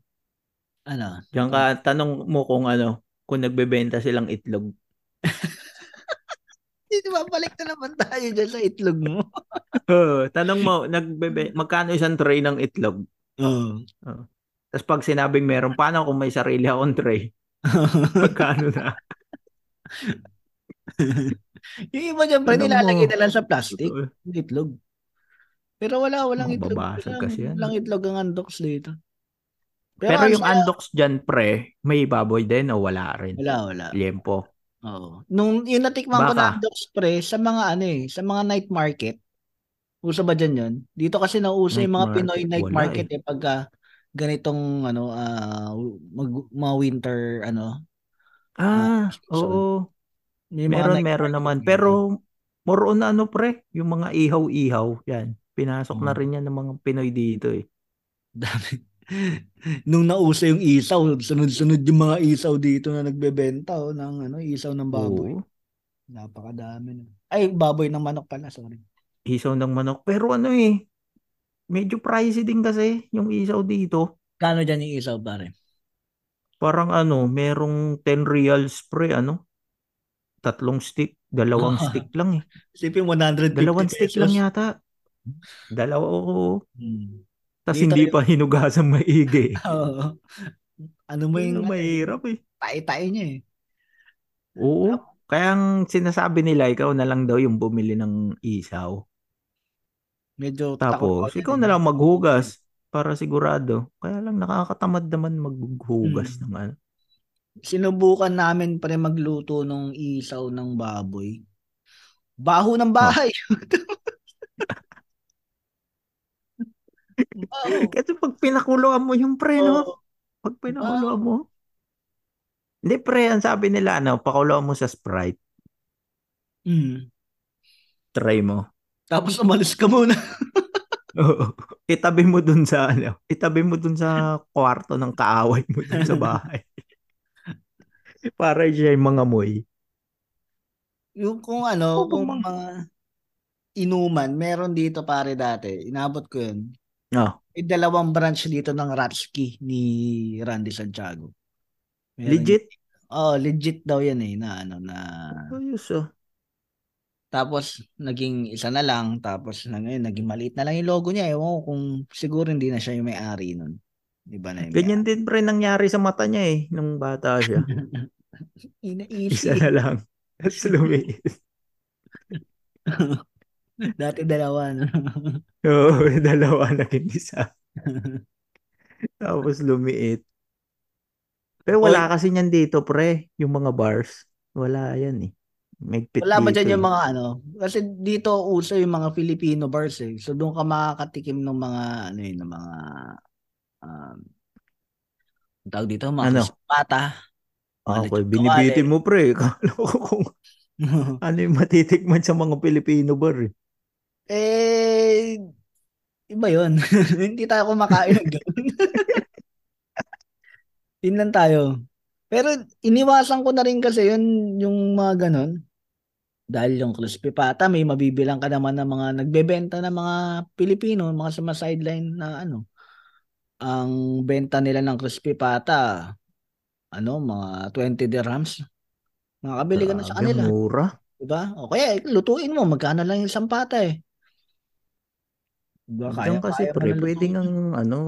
Speaker 2: Ano?
Speaker 3: Diyan ka, tanong mo kung ano, kung nagbebenta silang itlog. (laughs)
Speaker 2: Hindi Hindi ba balik na naman tayo dyan sa itlog mo. (laughs)
Speaker 3: Oo, tanong mo, nagbebe, magkano isang tray ng itlog?
Speaker 2: Oo.
Speaker 3: Tapos pag sinabing meron, paano kung may sarili akong tray? (laughs) Magkano na?
Speaker 2: yung iba dyan, pre, nilalagay na lang sa plastic. Itlog. Pero wala, walang itlog.
Speaker 3: Mababasag
Speaker 2: Walang,
Speaker 3: kasi yan.
Speaker 2: walang itlog ang andox dito.
Speaker 3: Pero
Speaker 2: ang
Speaker 3: yung andox dyan, pre, may baboy din o wala rin?
Speaker 2: Wala, wala.
Speaker 3: Liempo.
Speaker 2: Oo. Nung yung natikman ko na
Speaker 3: Baka.
Speaker 2: andox pre sa mga ano eh, sa mga night market. Uso ba dyan yun? Dito kasi nauso yung mga
Speaker 3: market,
Speaker 2: Pinoy night
Speaker 3: wala
Speaker 2: market eh, pagka ganitong ano ah mag, mga winter ano
Speaker 3: Ah,
Speaker 2: season.
Speaker 3: oo.
Speaker 2: may mga
Speaker 3: Meron, meron naman. Pero, more on ano, pre, yung mga ihaw-ihaw, yan. Pinasok na
Speaker 2: Oo.
Speaker 3: rin yan ng mga Pinoy dito eh.
Speaker 2: Dami. Nung nauso yung isaw, sunod-sunod yung mga isaw dito na nagbebenta oh, ng ano, isaw ng baboy.
Speaker 3: Oo.
Speaker 2: Napakadami na. Ay, baboy ng manok pala, sorry.
Speaker 3: Isaw ng manok. Pero ano eh, medyo pricey din kasi yung isaw dito.
Speaker 2: Kano dyan yung isaw, pare?
Speaker 3: Parang ano, merong 10 reals pre, ano? Tatlong stick, dalawang stick lang eh.
Speaker 2: Sipin 150
Speaker 3: Dalawang stick
Speaker 2: pesos.
Speaker 3: lang yata. Dalawa, oo.
Speaker 2: Hmm.
Speaker 3: Tapos hindi pa hinugasan maigi. (laughs)
Speaker 2: Oo. ano mo
Speaker 3: Yun
Speaker 2: yung
Speaker 3: ang mahirap eh.
Speaker 2: tae-tae niya eh.
Speaker 3: Oo. Kaya ang sinasabi nila, ikaw na lang daw yung bumili ng isaw.
Speaker 2: Medyo
Speaker 3: Tapos, ikaw na lang maghugas para sigurado. Kaya lang nakakatamad naman maghugas
Speaker 2: Hmm.
Speaker 3: ng ano.
Speaker 2: Sinubukan namin pa rin magluto ng isaw ng baboy. Baho ng bahay. (laughs) Baho. (laughs)
Speaker 3: Kasi pag pinakuluan mo yung pre, no? Pag pinakuluan mo. Hindi pre, ang sabi nila, ano, pakuluan mo sa Sprite.
Speaker 2: Hmm.
Speaker 3: Try mo.
Speaker 2: Tapos umalis ka muna. (laughs)
Speaker 3: Oo. Itabi mo dun sa, ano, itabi mo dun sa (laughs) kwarto ng kaaway mo dun sa bahay. Para siya yung mga moy.
Speaker 2: Yung kung ano,
Speaker 3: Oo,
Speaker 2: kung
Speaker 3: mga-
Speaker 2: mga inuman, meron dito pare dati. Inabot ko yun.
Speaker 3: Ah,
Speaker 2: May dalawang branch dito ng Ratski ni Randy Santiago. Meron-
Speaker 3: legit.
Speaker 2: Oh, legit daw yan eh na ano na
Speaker 3: Ayos ah.
Speaker 2: tapos naging isa na lang tapos na ngayon naging maliit na lang yung logo niya. Ewan ko kung siguro hindi na siya yung may-ari nun. Iba na yung
Speaker 3: Ganyan din pre nangyari sa mata niya eh, nung bata siya. (laughs)
Speaker 2: Ina
Speaker 3: Isa na lang. Tapos lumiit. (laughs)
Speaker 2: Dati dalawa no. (laughs)
Speaker 3: Oo, dalawa naging isa. (laughs) Tapos lumiit. Pero wala kasi niyan dito, pre. Yung mga bars. Wala yan eh. Megpit
Speaker 2: Wala ba dyan yung
Speaker 3: eh.
Speaker 2: mga ano? Kasi dito uso yung mga Filipino bars eh. So doon ka makakatikim ng mga ano yun, ng mga um, tawag dito, mga
Speaker 3: Ano?
Speaker 2: pata.
Speaker 3: Ah,
Speaker 2: Mga
Speaker 3: Okay, binibitin mo, pre. (laughs) Kala ko kung ano yung matitikman sa mga Pilipino bar eh.
Speaker 2: Eh, iba yun. (laughs) Hindi tayo kumakain ng ganun. (laughs) Yun lang tayo. Pero iniwasan ko na rin kasi yun, yung mga ganun. Dahil yung crispy pata, may mabibilang ka naman ng mga nagbebenta ng mga Pilipino, mga sa mga sideline na ano. Ang benta nila ng crispy pata, ano, mga 20 dirhams. Makakabili ka na sa kanila.
Speaker 3: mura.
Speaker 2: Diba? O kaya, lutuin mo, magkano lang yung isang pata eh. Diba?
Speaker 3: Diyan kasi,
Speaker 2: kaya
Speaker 3: pre,
Speaker 2: na
Speaker 3: pwede nga, ano,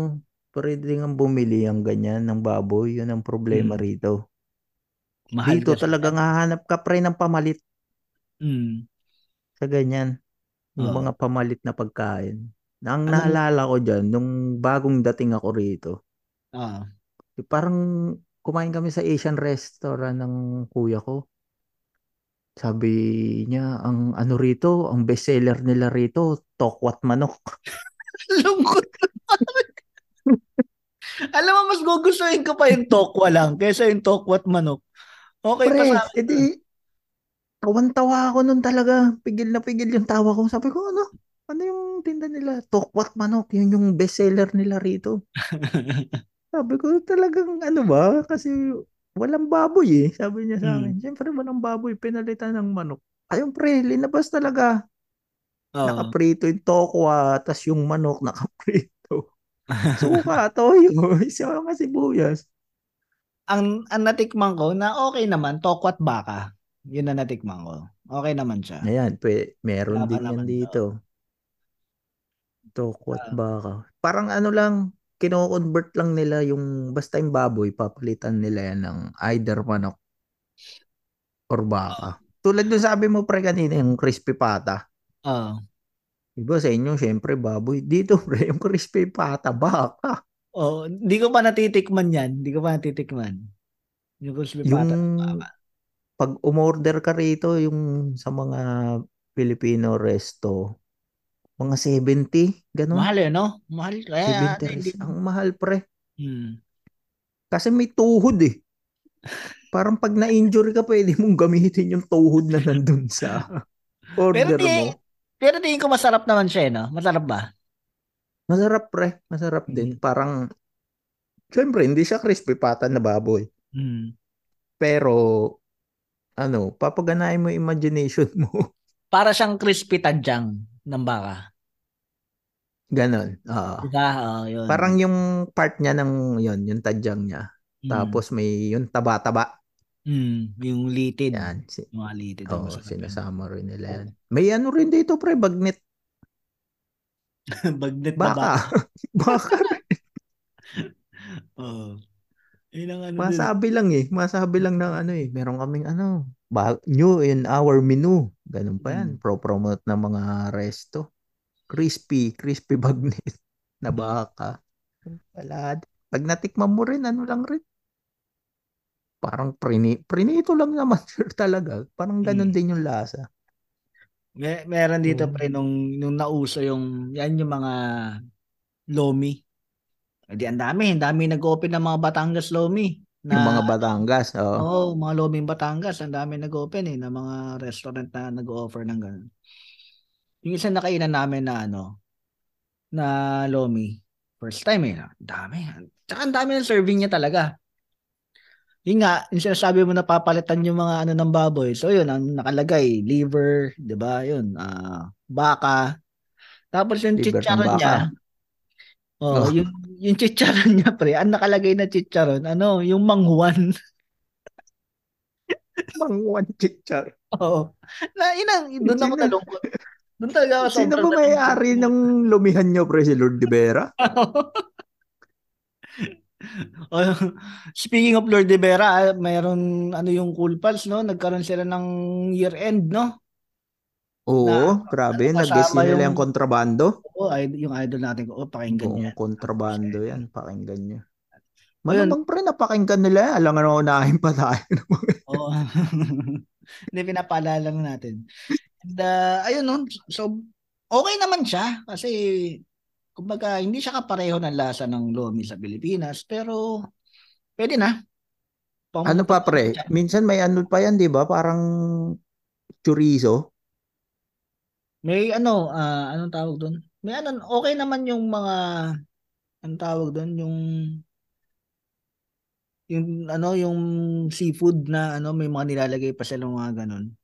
Speaker 3: pwede nga bumili ang ganyan ng baboy. Yun ang problema
Speaker 2: Hmm.
Speaker 3: rito.
Speaker 2: Mahal
Speaker 3: Dito talagang hahanap ka, pre, ng pamalit
Speaker 2: Mm.
Speaker 3: sa ganyan. Yung
Speaker 2: Oo.
Speaker 3: mga pamalit na pagkain. Ang
Speaker 2: Anong-
Speaker 3: naalala ko dyan, nung bagong dating ako rito,
Speaker 2: Ah.
Speaker 3: parang kumain kami sa Asian restaurant ng kuya ko. Sabi niya, ang ano rito, ang bestseller nila rito, tokwat manok. (laughs)
Speaker 2: Lungkot. Alam mo, mas gugustuhin ko pa yung tokwa lang kaysa yung tokwat manok. Okay pa
Speaker 3: Pre,
Speaker 2: sa akin.
Speaker 3: edi, tawan-tawa ako nun talaga. Pigil na pigil yung tawa ko. Sabi ko, ano? Ano yung tinda nila? Tokwat manok. Yun yung bestseller nila rito. (laughs) Sabi ko, talagang ano ba? Kasi walang baboy eh. Sabi niya sa akin.
Speaker 2: Mm.
Speaker 3: Siyempre walang baboy. Pinalitan ng manok. Ayun pre, linabas talaga.
Speaker 2: Oo.
Speaker 3: Nakaprito yung tokwa. tas yung manok (laughs) nakaprito. (laughs) Suka, toyo. (laughs) Isa nga sibuyas.
Speaker 2: ang, ang natikman ko na okay naman, tokwat baka. Yun na natikman ko. Okay naman siya.
Speaker 3: Ayan, pwe, meron
Speaker 2: Tama
Speaker 3: din yan dito. Toko at
Speaker 2: Ah.
Speaker 3: baka. Parang ano lang, kino-convert lang nila yung basta yung baboy, papalitan nila yan ng either manok or baka. Tulad nung sabi mo pre kanina, yung crispy pata.
Speaker 2: Oo.
Speaker 3: Diba sa inyo, syempre baboy. Dito (laughs) pre, yung crispy pata, baka.
Speaker 2: Oh, hindi ko pa natitikman yan. Hindi ko pa natitikman. Yung crispy
Speaker 3: Yung
Speaker 2: pata. Baka.
Speaker 3: pag umorder ka rito, yung sa mga Filipino resto, mga 70, ganun.
Speaker 2: Mahal eh, no? Mahal. Kaya,
Speaker 3: 70
Speaker 2: hindi.
Speaker 3: Ang mahal pre.
Speaker 2: Hmm.
Speaker 3: Kasi may tuhod eh. Parang pag na-injury ka, pwede mong gamitin yung tuhod na nandun sa (laughs)
Speaker 2: Pero
Speaker 3: order
Speaker 2: di,
Speaker 3: mo.
Speaker 2: Pero tingin ko masarap naman siya, eh, no? Masarap ba?
Speaker 3: Masarap pre, masarap din.
Speaker 2: Mm.
Speaker 3: Parang, syempre, hindi siya crispy pata na baboy.
Speaker 2: Hmm.
Speaker 3: Pero, ano, papaganahin mo imagination mo. (laughs)
Speaker 2: Para siyang crispy tadyang ng baka.
Speaker 3: Ganon. Oo.
Speaker 2: Diba? Oo, yun.
Speaker 3: Parang yung part niya ng, yun, yung tadyang niya.
Speaker 2: Hmm.
Speaker 3: Tapos may yung taba-taba.
Speaker 2: Hmm. Yung litid.
Speaker 3: Yan. Si,
Speaker 2: Yung mga litid.
Speaker 3: Oo,
Speaker 2: yun.
Speaker 3: sinasama rin nila yan. May ano rin dito pre, bagnet. (laughs)
Speaker 2: Bagnet na baka. (laughs)
Speaker 3: Baka. (laughs)
Speaker 2: Oo. Yun ang ano din.
Speaker 3: Masabi lang eh. Masabi lang ng ano eh. Meron kaming ano, ba- new in our menu. Ganun pa yan.
Speaker 2: Mm.
Speaker 3: Pro-promote ng mga resto. Crispy, crispy bagnet na
Speaker 2: Mm.
Speaker 3: baka. Wala. Pag natikman mo rin, ano lang rin. Parang prini, prinito lang naman (laughs) sir talaga. Parang ganun
Speaker 2: Mm.
Speaker 3: din yung lasa.
Speaker 2: May, meron dito
Speaker 3: Oo.
Speaker 2: pre nung, nung nauso yung yan yung mga lomi. Hindi ang dami, ang dami nag-open ng mga Batangas lomi. Na,
Speaker 3: yung mga Batangas. Oo.
Speaker 2: Oo, mga loming Batangas, ang dami nag-open eh, na mga restaurant na nag-offer ng ganun. Yung isa na kainan namin na ano, na lomi. First time eh, ang dami. Tsaka ang dami ng serving niya talaga. Yun nga, yung sinasabi mo na papalitan yung mga ano ng baboy. So yun, ang nakalagay, liver, di ba? Yun, ah, baka. Tapos yung
Speaker 3: Liver
Speaker 2: chicharon niya, oh,
Speaker 3: Oh.
Speaker 2: yung, yung chicharon niya, pre, ang nakalagay na chicharon, ano, yung manghuan.
Speaker 3: Mangwan (laughs) chichar.
Speaker 2: Oo. Na, yun ang, doon ako nalungkot. Doon talaga ako
Speaker 3: Sino ba may-ari ng lumihan nyo, pre? Si Lord de Vera? (laughs) (laughs)
Speaker 2: Oh, Speaking of Lord de Vera, ah, mayroon ano yung Cool Pals, no? Nagkaroon sila ng year-end, no?
Speaker 3: Oo,
Speaker 2: Na-
Speaker 3: grabe.
Speaker 2: ano,
Speaker 3: Nag-guess nila
Speaker 2: yung-
Speaker 3: yung kontrabando.
Speaker 2: Oo, id- yung idol natin ko. Oh, pakinggan
Speaker 3: Oo,
Speaker 2: niya.
Speaker 3: kontrabando yan. Pakinggan.
Speaker 2: Ayun.
Speaker 3: Malamang pre, napakinggan nila. Alam nga na unahin pa tayo. (laughs)
Speaker 2: Oo. (laughs) Hindi pinapaalala lang natin. And uh, ayun no, so okay naman siya kasi kumbaga hindi siya kapareho ng lasa ng lomi sa Pilipinas pero pwede na. Pang-
Speaker 3: ano pa pre? Minsan may ano pa yan, di ba? Parang chorizo.
Speaker 2: May ano, ah, anong tawag doon? May ano, okay naman yung mga anong tawag doon, yung yung ano, yung seafood na ano, may mga nilalagay pa sila mga ganun.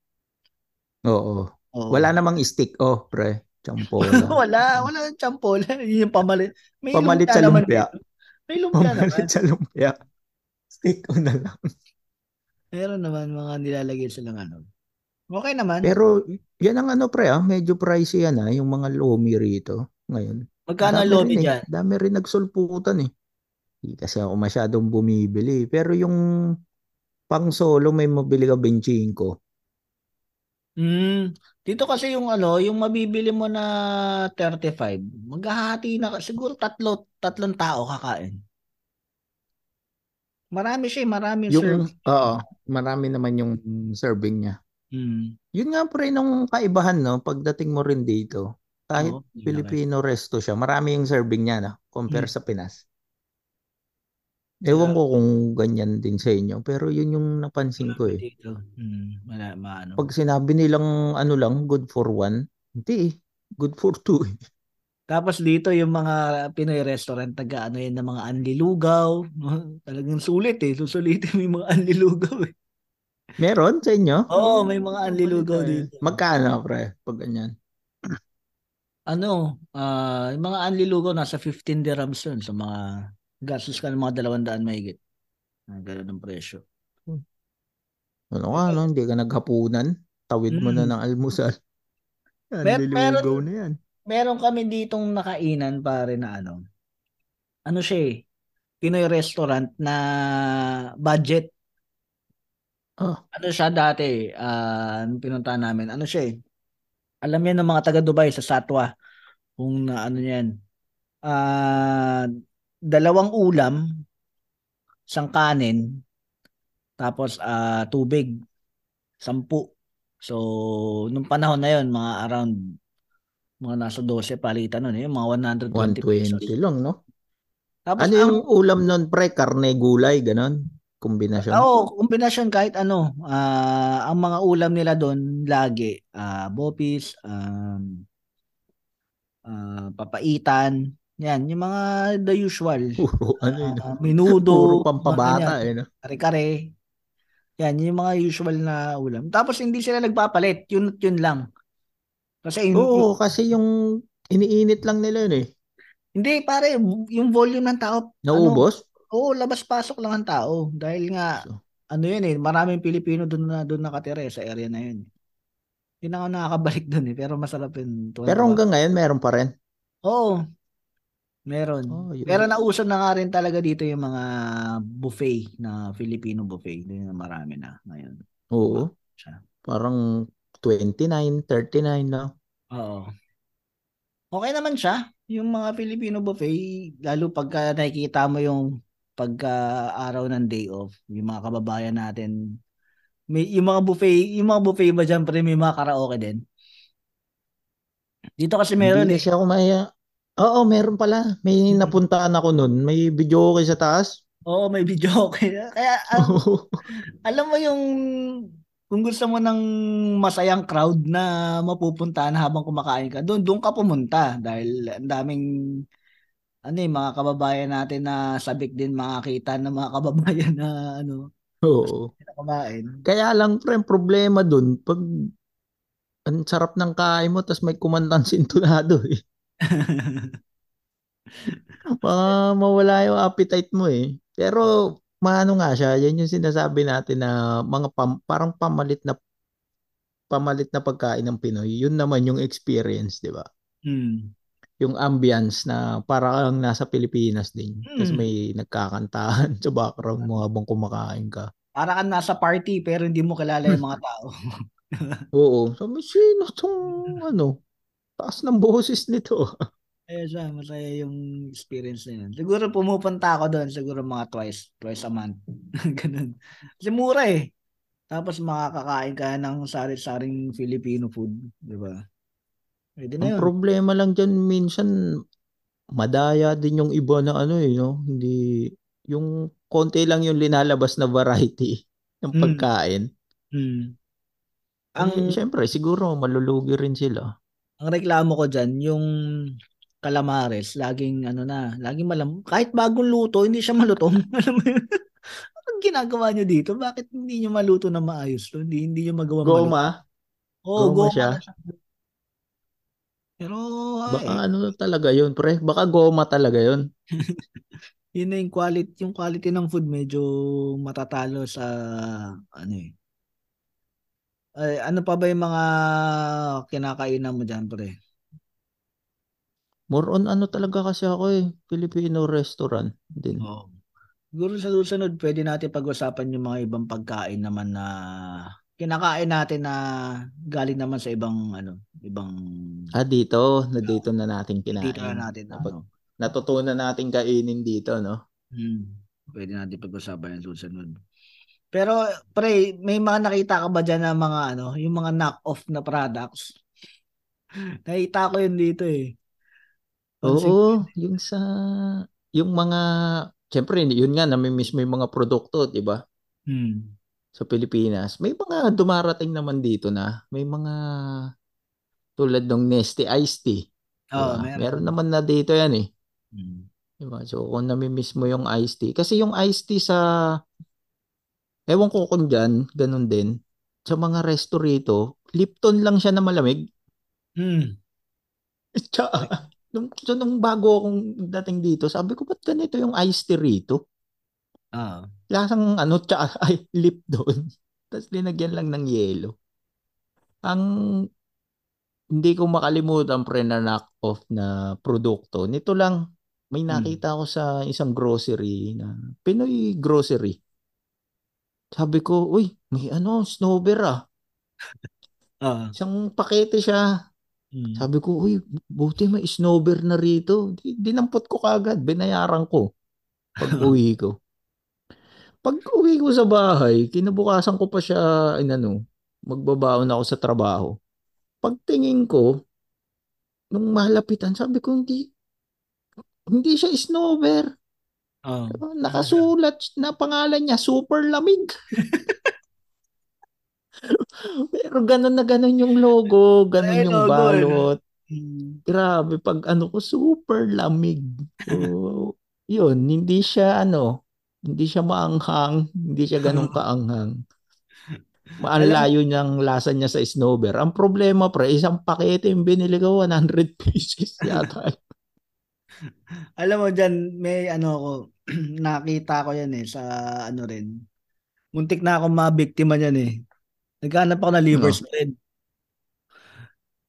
Speaker 3: Oo.
Speaker 2: Oo.
Speaker 3: Wala namang stick. Oh, pre. Champola. (laughs)
Speaker 2: wala, wala ng champola. (laughs) Yun yung pamalit. May
Speaker 3: Pamalit sa
Speaker 2: naman
Speaker 3: lumpia.
Speaker 2: May lumpia naman.
Speaker 3: Pamalit sa lumpia. Stick ko na lang.
Speaker 2: Meron naman mga nilalagay silang ano. Okay naman.
Speaker 3: Pero yan ang ano pre ah, medyo pricey yan ah, yung mga lomi rito ngayon.
Speaker 2: Magkano ang lomi
Speaker 3: rin eh.
Speaker 2: dyan?
Speaker 3: Dami rin nagsulputan eh. Hindi kasi ako masyadong bumibili. Pero yung pang solo may mabili ka 25.
Speaker 2: Hmm. Dito kasi yung ano, yung mabibili mo na 35, maghahati na siguro tatlo, tatlong tao kakain. Marami siya, eh, marami
Speaker 3: Yung,
Speaker 2: serve.
Speaker 3: oo, marami naman yung serving niya.
Speaker 2: Hmm.
Speaker 3: Yun nga pre nung kaibahan no, pagdating mo rin dito. Kahit
Speaker 2: na
Speaker 3: Filipino resto siya, marami yung serving niya na compare
Speaker 2: Mm.
Speaker 3: sa Pinas. Ewan ko kung ganyan din sa inyo, pero yun yung napansin ko eh.
Speaker 2: dito. Hmm. Wala, maano.
Speaker 3: Pag sinabi nilang ano lang, good for one, hindi eh. Good for two eh.
Speaker 2: Tapos dito yung mga Pinoy restaurant taga ano yun ng mga anlilugaw. (laughs) Talagang sulit eh. Susulitin mo yung mga anlilugaw eh.
Speaker 3: Meron sa inyo?
Speaker 2: Oo, may mga anlilugaw dito.
Speaker 3: Magkano pre? Pag ganyan.
Speaker 2: Ano, ah yung mga anlilugaw nasa 15 dirhams yun sa mga gastos ka ng mga 200 mahigit. Ah, ganun ang presyo.
Speaker 3: Ano ka, no? Hindi ka naghapunan? tawid mo na
Speaker 2: Mm.
Speaker 3: ng almusal. Yan, (laughs)
Speaker 2: Mer- meron-
Speaker 3: na yan.
Speaker 2: Meron kami ditong nakainan pare na ano. Ano siya eh. Pinoy restaurant na budget.
Speaker 3: Ah.
Speaker 2: Ano siya dati, ah, nung pinuntahan namin, ano siya eh. Alam yan ng mga taga Dubai sa Satwa. Kung na ano yan. Ah, dalawang ulam, isang kanin, tapos ah, tubig, sampu. So, nung panahon na yon mga around mga nasa 12 palitan nun, eh, mga 120 pesos.
Speaker 3: 120 lang, no?
Speaker 2: Tapos
Speaker 3: Ano
Speaker 2: ang
Speaker 3: yung ulam nun, pre? Karne, gulay, ganon? Kombinasyon?
Speaker 2: Oo, kombinasyon kahit ano. Ah, ang mga ulam nila doon lagi ah bopis, um, ah, papaitan, yan, yung mga the usual.
Speaker 3: Puro, ano yun?
Speaker 2: Ah, menudo,
Speaker 3: Puro pampabata,
Speaker 2: ganyan,
Speaker 3: eh, no?
Speaker 2: kare-kare. Yan, yung mga usual na ulam. Tapos hindi sila nagpapalit, yun at yun lang. Kasi yung-
Speaker 3: Oo, kasi yung iniinit lang nila yun, eh.
Speaker 2: hindi pare, yung volume ng tao, ano,
Speaker 3: Naubos?
Speaker 2: oo, labas-pasok lang ang tao dahil nga
Speaker 3: So,
Speaker 2: ano yun eh, maraming Pilipino doon na doon nakatira eh, sa area na yun. Na ako nakakabalik doon eh, pero masarap yun.
Speaker 3: Pero hanggang ngayon, meron pa rin.
Speaker 2: Oo. Meron.
Speaker 3: Oh, yun.
Speaker 2: pero nauso na nga rin talaga dito yung mga buffet na Filipino buffet. Doon na marami na ngayon.
Speaker 3: Oo.
Speaker 2: Siya.
Speaker 3: Parang 29, 39 na.
Speaker 2: Oo. Okay naman siya. Yung mga Filipino buffet, lalo pagka nakikita mo yung pagka araw ng day off, yung mga kababayan natin, may yung mga buffet, yung mga buffet ba diyan pre may mga karaoke din. Dito kasi meron
Speaker 3: Hindi
Speaker 2: eh.
Speaker 3: kasi ako maya. Oo, meron pala. May napuntaan ako nun. May video okay sa taas.
Speaker 2: Oo, may video okay. (laughs) Kaya ang- (laughs) alam mo yung kung gusto mo ng masayang crowd na mapupuntahan habang kumakain ka, doon doon ka pumunta dahil ang daming ano eh, mga kababayan natin na sabik din makakita ng mga kababayan na ano,
Speaker 3: Oo.
Speaker 2: na kumain.
Speaker 3: Kaya lang, pre, problema dun, pag ang sarap ng kain mo, tas may kumandang sintonado eh. (laughs) Baka mawala yung appetite mo eh. Pero, maano nga siya, yan yung sinasabi natin na mga pam- parang pamalit na pamalit na pagkain ng Pinoy. Yun naman yung experience, di ba?
Speaker 2: Hmm.
Speaker 3: Yung ambience na parang nasa Pilipinas din.
Speaker 2: Mm.
Speaker 3: may nagkakantahan (laughs) sa background mo habang kumakain ka.
Speaker 2: Para kang nasa party pero hindi mo kilala yung mga tao. (laughs)
Speaker 3: Oo. Sabi, sino tong ano? Taas ng boses nito. (laughs)
Speaker 2: Kaya siya, masaya yung experience na yun. Siguro pumupunta ako doon, siguro mga twice, twice a month. (laughs) Ganun. Kasi mura eh. Tapos makakakain ka ng sari-saring Filipino food, di ba? Pwede na
Speaker 3: Ang
Speaker 2: yun.
Speaker 3: problema lang dyan, minsan, madaya din yung iba na ano eh, no? Hindi, yung konti lang yung linalabas na variety (laughs) ng
Speaker 2: Mm.
Speaker 3: pagkain.
Speaker 2: Hmm.
Speaker 3: Ang,
Speaker 2: Ang,
Speaker 3: syempre, siguro, malulugi rin sila.
Speaker 2: Ang reklamo ko dyan, yung calamares, laging ano na, laging malam, kahit bagong luto, hindi siya malutong. (laughs) Alam mo yun? Anong ginagawa nyo dito? Bakit hindi nyo maluto na maayos? Hindi, hindi nyo magawa.
Speaker 3: Goma,
Speaker 2: Oo,
Speaker 3: Goma
Speaker 2: goma
Speaker 3: siya.
Speaker 2: na siya. Pero,
Speaker 3: baka
Speaker 2: ay,
Speaker 3: ano talaga yun, pre? Baka goma talaga yun. (laughs)
Speaker 2: yun na yung quality, yung quality ng food medyo matatalo sa, ano eh. Ay, ano pa ba yung mga kinakainan mo dyan, pre?
Speaker 3: More on ano talaga kasi ako eh, Filipino restaurant din.
Speaker 2: Oo. Siguro sa susunod, pwede natin pag-usapan yung mga ibang pagkain naman na kinakain natin na galing naman sa ibang, ano, ibang,
Speaker 3: Ah, dito, na dito na natin kinain.
Speaker 2: dito na natin,
Speaker 3: Napag-
Speaker 2: ano.
Speaker 3: Natutunan natin kainin dito, no?
Speaker 2: Hmm. Pwede natin pag-usapan yung susunod. Pero, pre, may mga nakita ka ba dyan na mga, ano, yung mga knock-off na products? Nakita ko yun dito eh. Pansin-
Speaker 3: Oo, yung sa yung mga Siyempre, yun nga, namimiss mo yung mga produkto, di ba?
Speaker 2: Hmm.
Speaker 3: Sa Pilipinas. May mga dumarating naman dito na. May mga tulad ng Nestle Iced Tea. ba?
Speaker 2: meron.
Speaker 3: Meron naman na dito yan eh.
Speaker 2: Hmm.
Speaker 3: Di ba? So, kung namimiss mo yung iced tea. Kasi yung iced tea sa... Ewan ko kung dyan, ganun din. Sa mga resto rito, Lipton lang siya na malamig.
Speaker 2: Hmm. (laughs)
Speaker 3: Tsaka, nung, so, nung bago akong dating dito, sabi ko, ba't ganito yung iced tea rito?
Speaker 2: Oo.
Speaker 3: Lasang ano, tsaka (laughs) ay, lip doon. Tapos linagyan lang ng yelo. Ang hindi ko makalimutan pre na knock-off na produkto. Nito lang, may
Speaker 2: Hmm.
Speaker 3: nakita ako sa isang grocery na Pinoy grocery. Sabi ko, uy, may ano, snowber ah. (laughs)
Speaker 2: Ah.
Speaker 3: Isang pakete siya.
Speaker 2: Mm.
Speaker 3: Sabi ko, uy, buti may snowber na rito. Di- Dinampot ko kagad, binayaran ko pag (laughs) uwi ko. Pag uwi ko sa bahay, kinabukasan ko pa siya, inano, magbabaon ako sa trabaho. Pagtingin ko, nung malapitan, sabi ko, hindi, hindi siya snowber.
Speaker 2: Ah.
Speaker 3: Nakasulat na pangalan niya, super lamig. (laughs) Pero ganun na ganun yung logo, ganun
Speaker 2: Ay,
Speaker 3: yung
Speaker 2: logo,
Speaker 3: balot.
Speaker 2: Mm.
Speaker 3: Grabe, pag ano ko, super lamig. So, yun, hindi siya ano, hindi siya maanghang, hindi siya ganun (laughs) kaanghang. Maalayo niyang lasa niya sa snowber. Ang problema pre, isang pakete yung binili ko, 100 (laughs) pieces yata.
Speaker 2: Alam mo dyan, may ano ako, (clears throat) nakita ko yan eh, sa ano rin. Muntik na akong mabiktima niyan eh. Naghanap ako ng liver
Speaker 3: No.
Speaker 2: spread.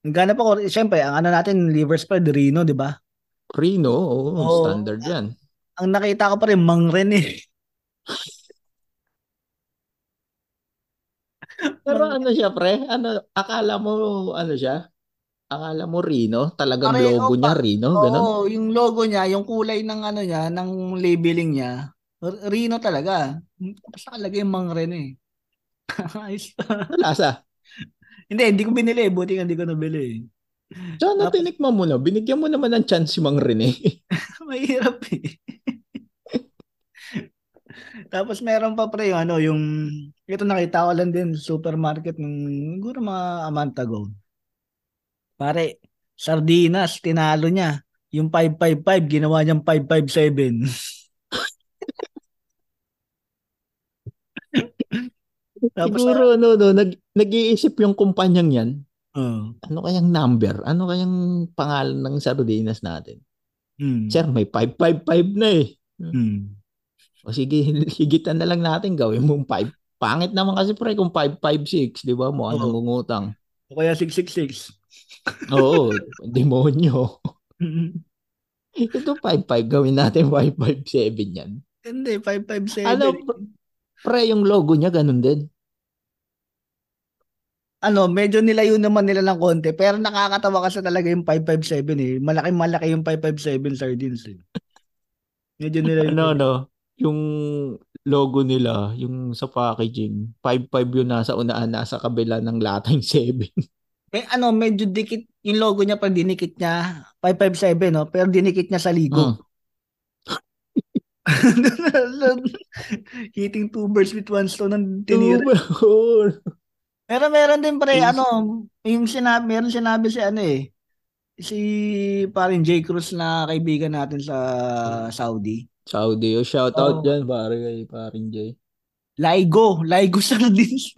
Speaker 2: Naghanap ako, syempre, ang ano natin, liver spread, Rino, di ba?
Speaker 3: Rino, oo,
Speaker 2: Oo.
Speaker 3: standard yan.
Speaker 2: Ang nakita ko pa rin, Mangren eh. (laughs)
Speaker 3: Pero ano siya pre, ano, akala mo, ano siya? Akala mo Rino? Talagang
Speaker 2: Pare,
Speaker 3: logo
Speaker 2: oh,
Speaker 3: niya
Speaker 2: pa-
Speaker 3: Rino? Ganun?
Speaker 2: Oo, yung logo niya, yung kulay ng ano niya, ng labeling niya, Rino talaga. Basta kalagay yung Mangren eh. (laughs) Ayos.
Speaker 3: Ano lasa?
Speaker 2: hindi, hindi ko binili. Buti nga hindi ko nabili. eh.
Speaker 3: Sana
Speaker 2: Tapos-
Speaker 3: tinikman mo na. Binigyan mo naman ng chance si Mang Rene. (laughs)
Speaker 2: Mahirap eh. Tapos meron pa pre yung ano, yung ito nakita ko lang din supermarket nung siguro mga a month ago. Pare, sardinas, tinalo niya. Yung 555, ginawa niyang 557. (laughs) Tapos,
Speaker 3: Siguro ano, no, nag, nag-iisip yung kumpanyang yan.
Speaker 2: uh,
Speaker 3: Ano kayang number? Ano kayang pangalan ng sardinas natin?
Speaker 2: hmm,
Speaker 3: Sir, may 555 na eh.
Speaker 2: hmm.
Speaker 3: O sige, (laughs) higitan na lang natin. Gawin mong 5. Pangit naman kasi pre kung 556, di ba? Mukha
Speaker 2: Oo.
Speaker 3: nangungutang.
Speaker 2: O kaya 666.
Speaker 3: Oo, demonyo. Ito 55, gawin natin 557 yan.
Speaker 2: Hindi, 557.
Speaker 3: Ano, pre, yung logo niya ganun din.
Speaker 2: ano, medyo nilayo naman nila ng konti, pero nakakatawa kasi talaga yung 557 eh. Malaki malaki yung 557 sardines eh. Medyo nilayo.
Speaker 3: Ano,
Speaker 2: nila.
Speaker 3: no? Yung logo nila, yung sa packaging, 55 yung nasa unahan, nasa kabila ng latang 7. (laughs)
Speaker 2: May ano, medyo dikit yung logo niya pag dinikit niya 557 no, pero dinikit niya sa ligo. (laughs) Hitting two birds with one stone ng tinira. Pero meron din pre, ano, yung sinabi, meron sinabi si ano eh, si parin J. Cruz na kaibigan natin sa Saudi.
Speaker 3: Saudi, oh, shout out
Speaker 2: Oo.
Speaker 3: dyan, pare kay paring Jay.
Speaker 2: Laigo, Laigo sardines.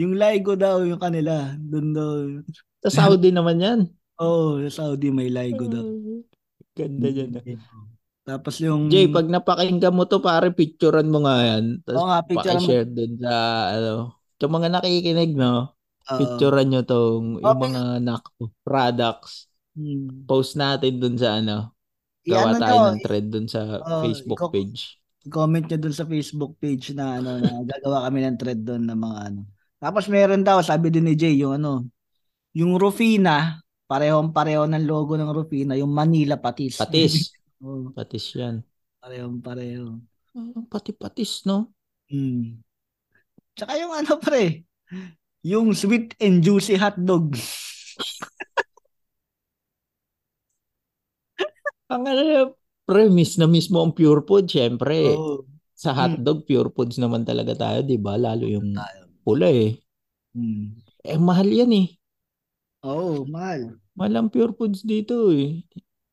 Speaker 2: Yung Laigo daw yung kanila, doon daw.
Speaker 3: Sa Saudi naman yan.
Speaker 2: Oh, sa Saudi may Laigo daw.
Speaker 3: Ganda dyan. ah.
Speaker 2: Tapos yung
Speaker 3: Jay, pag napakinggan mo to, pare, picturean mo nga yan. Tapos
Speaker 2: Oo nga, picturean mo.
Speaker 3: paki-share dun sa, ano, sa mga nakikinig, no?
Speaker 2: Oo.
Speaker 3: Picturean nyo tong, yung
Speaker 2: Okay.
Speaker 3: mga nak- products.
Speaker 2: Hmm.
Speaker 3: Post natin dun sa, ano, gawa tayo ng thread dun sa
Speaker 2: Oo,
Speaker 3: Facebook page.
Speaker 2: I-comment nyo dun sa Facebook page na ano na gagawa kami ng thread doon ng mga ano. Tapos meron daw, sabi din ni Jay, yung ano, yung Rufina, parehong pareho ng logo ng Rufina, yung Manila Patis.
Speaker 3: Patis. (laughs)
Speaker 2: Oo,
Speaker 3: Patis yan.
Speaker 2: parehong pareho.
Speaker 3: Ah, Pati-patis, no?
Speaker 2: Hmm. Tsaka yung ano pre, yung sweet and juicy hotdog. (laughs)
Speaker 3: Ang ano, pre, miss na miss mo ang pure food, syempre.
Speaker 2: Oo.
Speaker 3: Sa hotdog, pure foods naman talaga tayo, di ba? Lalo yung pula eh.
Speaker 2: Hmm.
Speaker 3: Eh, mahal yan eh.
Speaker 2: Oo, mahal.
Speaker 3: Mahal ang pure foods dito eh.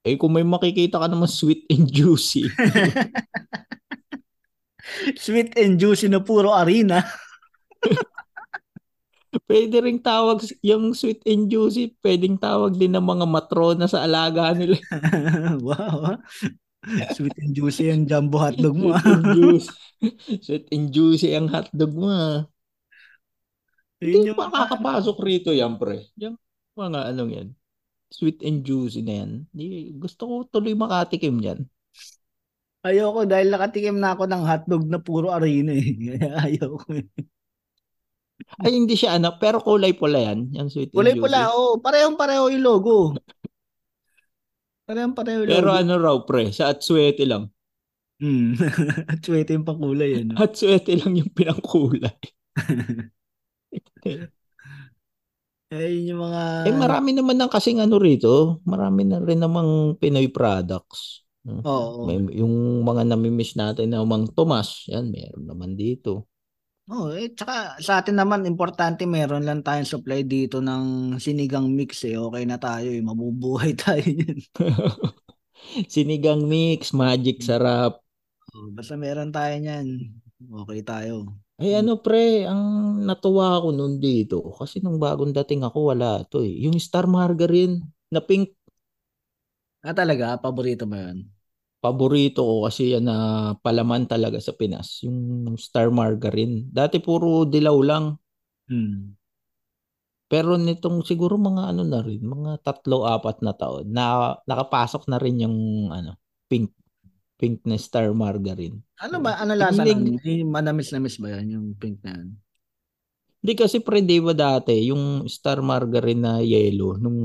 Speaker 3: Eh, kung may makikita ka naman sweet and juicy. (laughs)
Speaker 2: Sweet and juicy na puro arena. (laughs)
Speaker 3: pwede ring tawag yung sweet and juicy, pwedeng tawag din ng mga matrona sa alaga nila. (laughs)
Speaker 2: wow. Ah. (laughs) Sweet and juicy ang jumbo hotdog mo.
Speaker 3: Sweet and juicy. Sweet and juicy ang hotdog mo. ah. Hindi
Speaker 2: yung
Speaker 3: pa makakapasok rito yan, pre. Yung mga anong yan. Sweet and juicy na yan. Di, gusto ko tuloy makatikim yan.
Speaker 2: Ayoko dahil nakatikim na ako ng hotdog na puro arena eh. (laughs) Ayoko.
Speaker 3: Ay, hindi siya ano, pero kulay pula yan. Yung sweet and
Speaker 2: Kulay
Speaker 3: juicy.
Speaker 2: pula, oh. Parehong pareho yung logo. Parehong pareho yung
Speaker 3: Pero ano raw, pre, sa Atsuete lang.
Speaker 2: Hmm. (laughs) At suwete yung pakulay. Ano? (laughs)
Speaker 3: Atsuete lang yung pinangkulay. (laughs)
Speaker 2: Eh, yun yung mga...
Speaker 3: eh, marami naman ng kasing ano rito. Marami na rin namang Pinoy products. Hmm.
Speaker 2: Oo.
Speaker 3: May, yung mga namimiss natin na Mang Tomas, yan, meron naman dito.
Speaker 2: Oh, eh, tsaka sa atin naman, importante meron lang tayong supply dito ng sinigang mix eh. Okay na tayo eh. Mabubuhay (laughs) tayo yun. (laughs)
Speaker 3: Sinigang mix, magic sarap.
Speaker 2: Oh, basta meron tayo niyan. Okay tayo.
Speaker 3: Ay ano pre, ang natuwa ako nun dito. Kasi nung bagong dating ako, wala to eh. Yung Star Margarine na pink,
Speaker 2: Ah, talaga? Paborito mo yun?
Speaker 3: Paborito ko kasi yan na palaman talaga sa Pinas. Yung Star Margarine. Dati puro dilaw lang.
Speaker 2: Hmm.
Speaker 3: Pero nitong siguro mga ano na rin, mga tatlo, apat na taon, na nakapasok na rin yung ano, pink pink na Star Margarine.
Speaker 2: Ano ba? Ano lasa nun? Hindi Manamis-namis ba yan? Yung pink na yan?
Speaker 3: Hindi kasi pre, di ba dati, yung Star Margarine na yellow, nung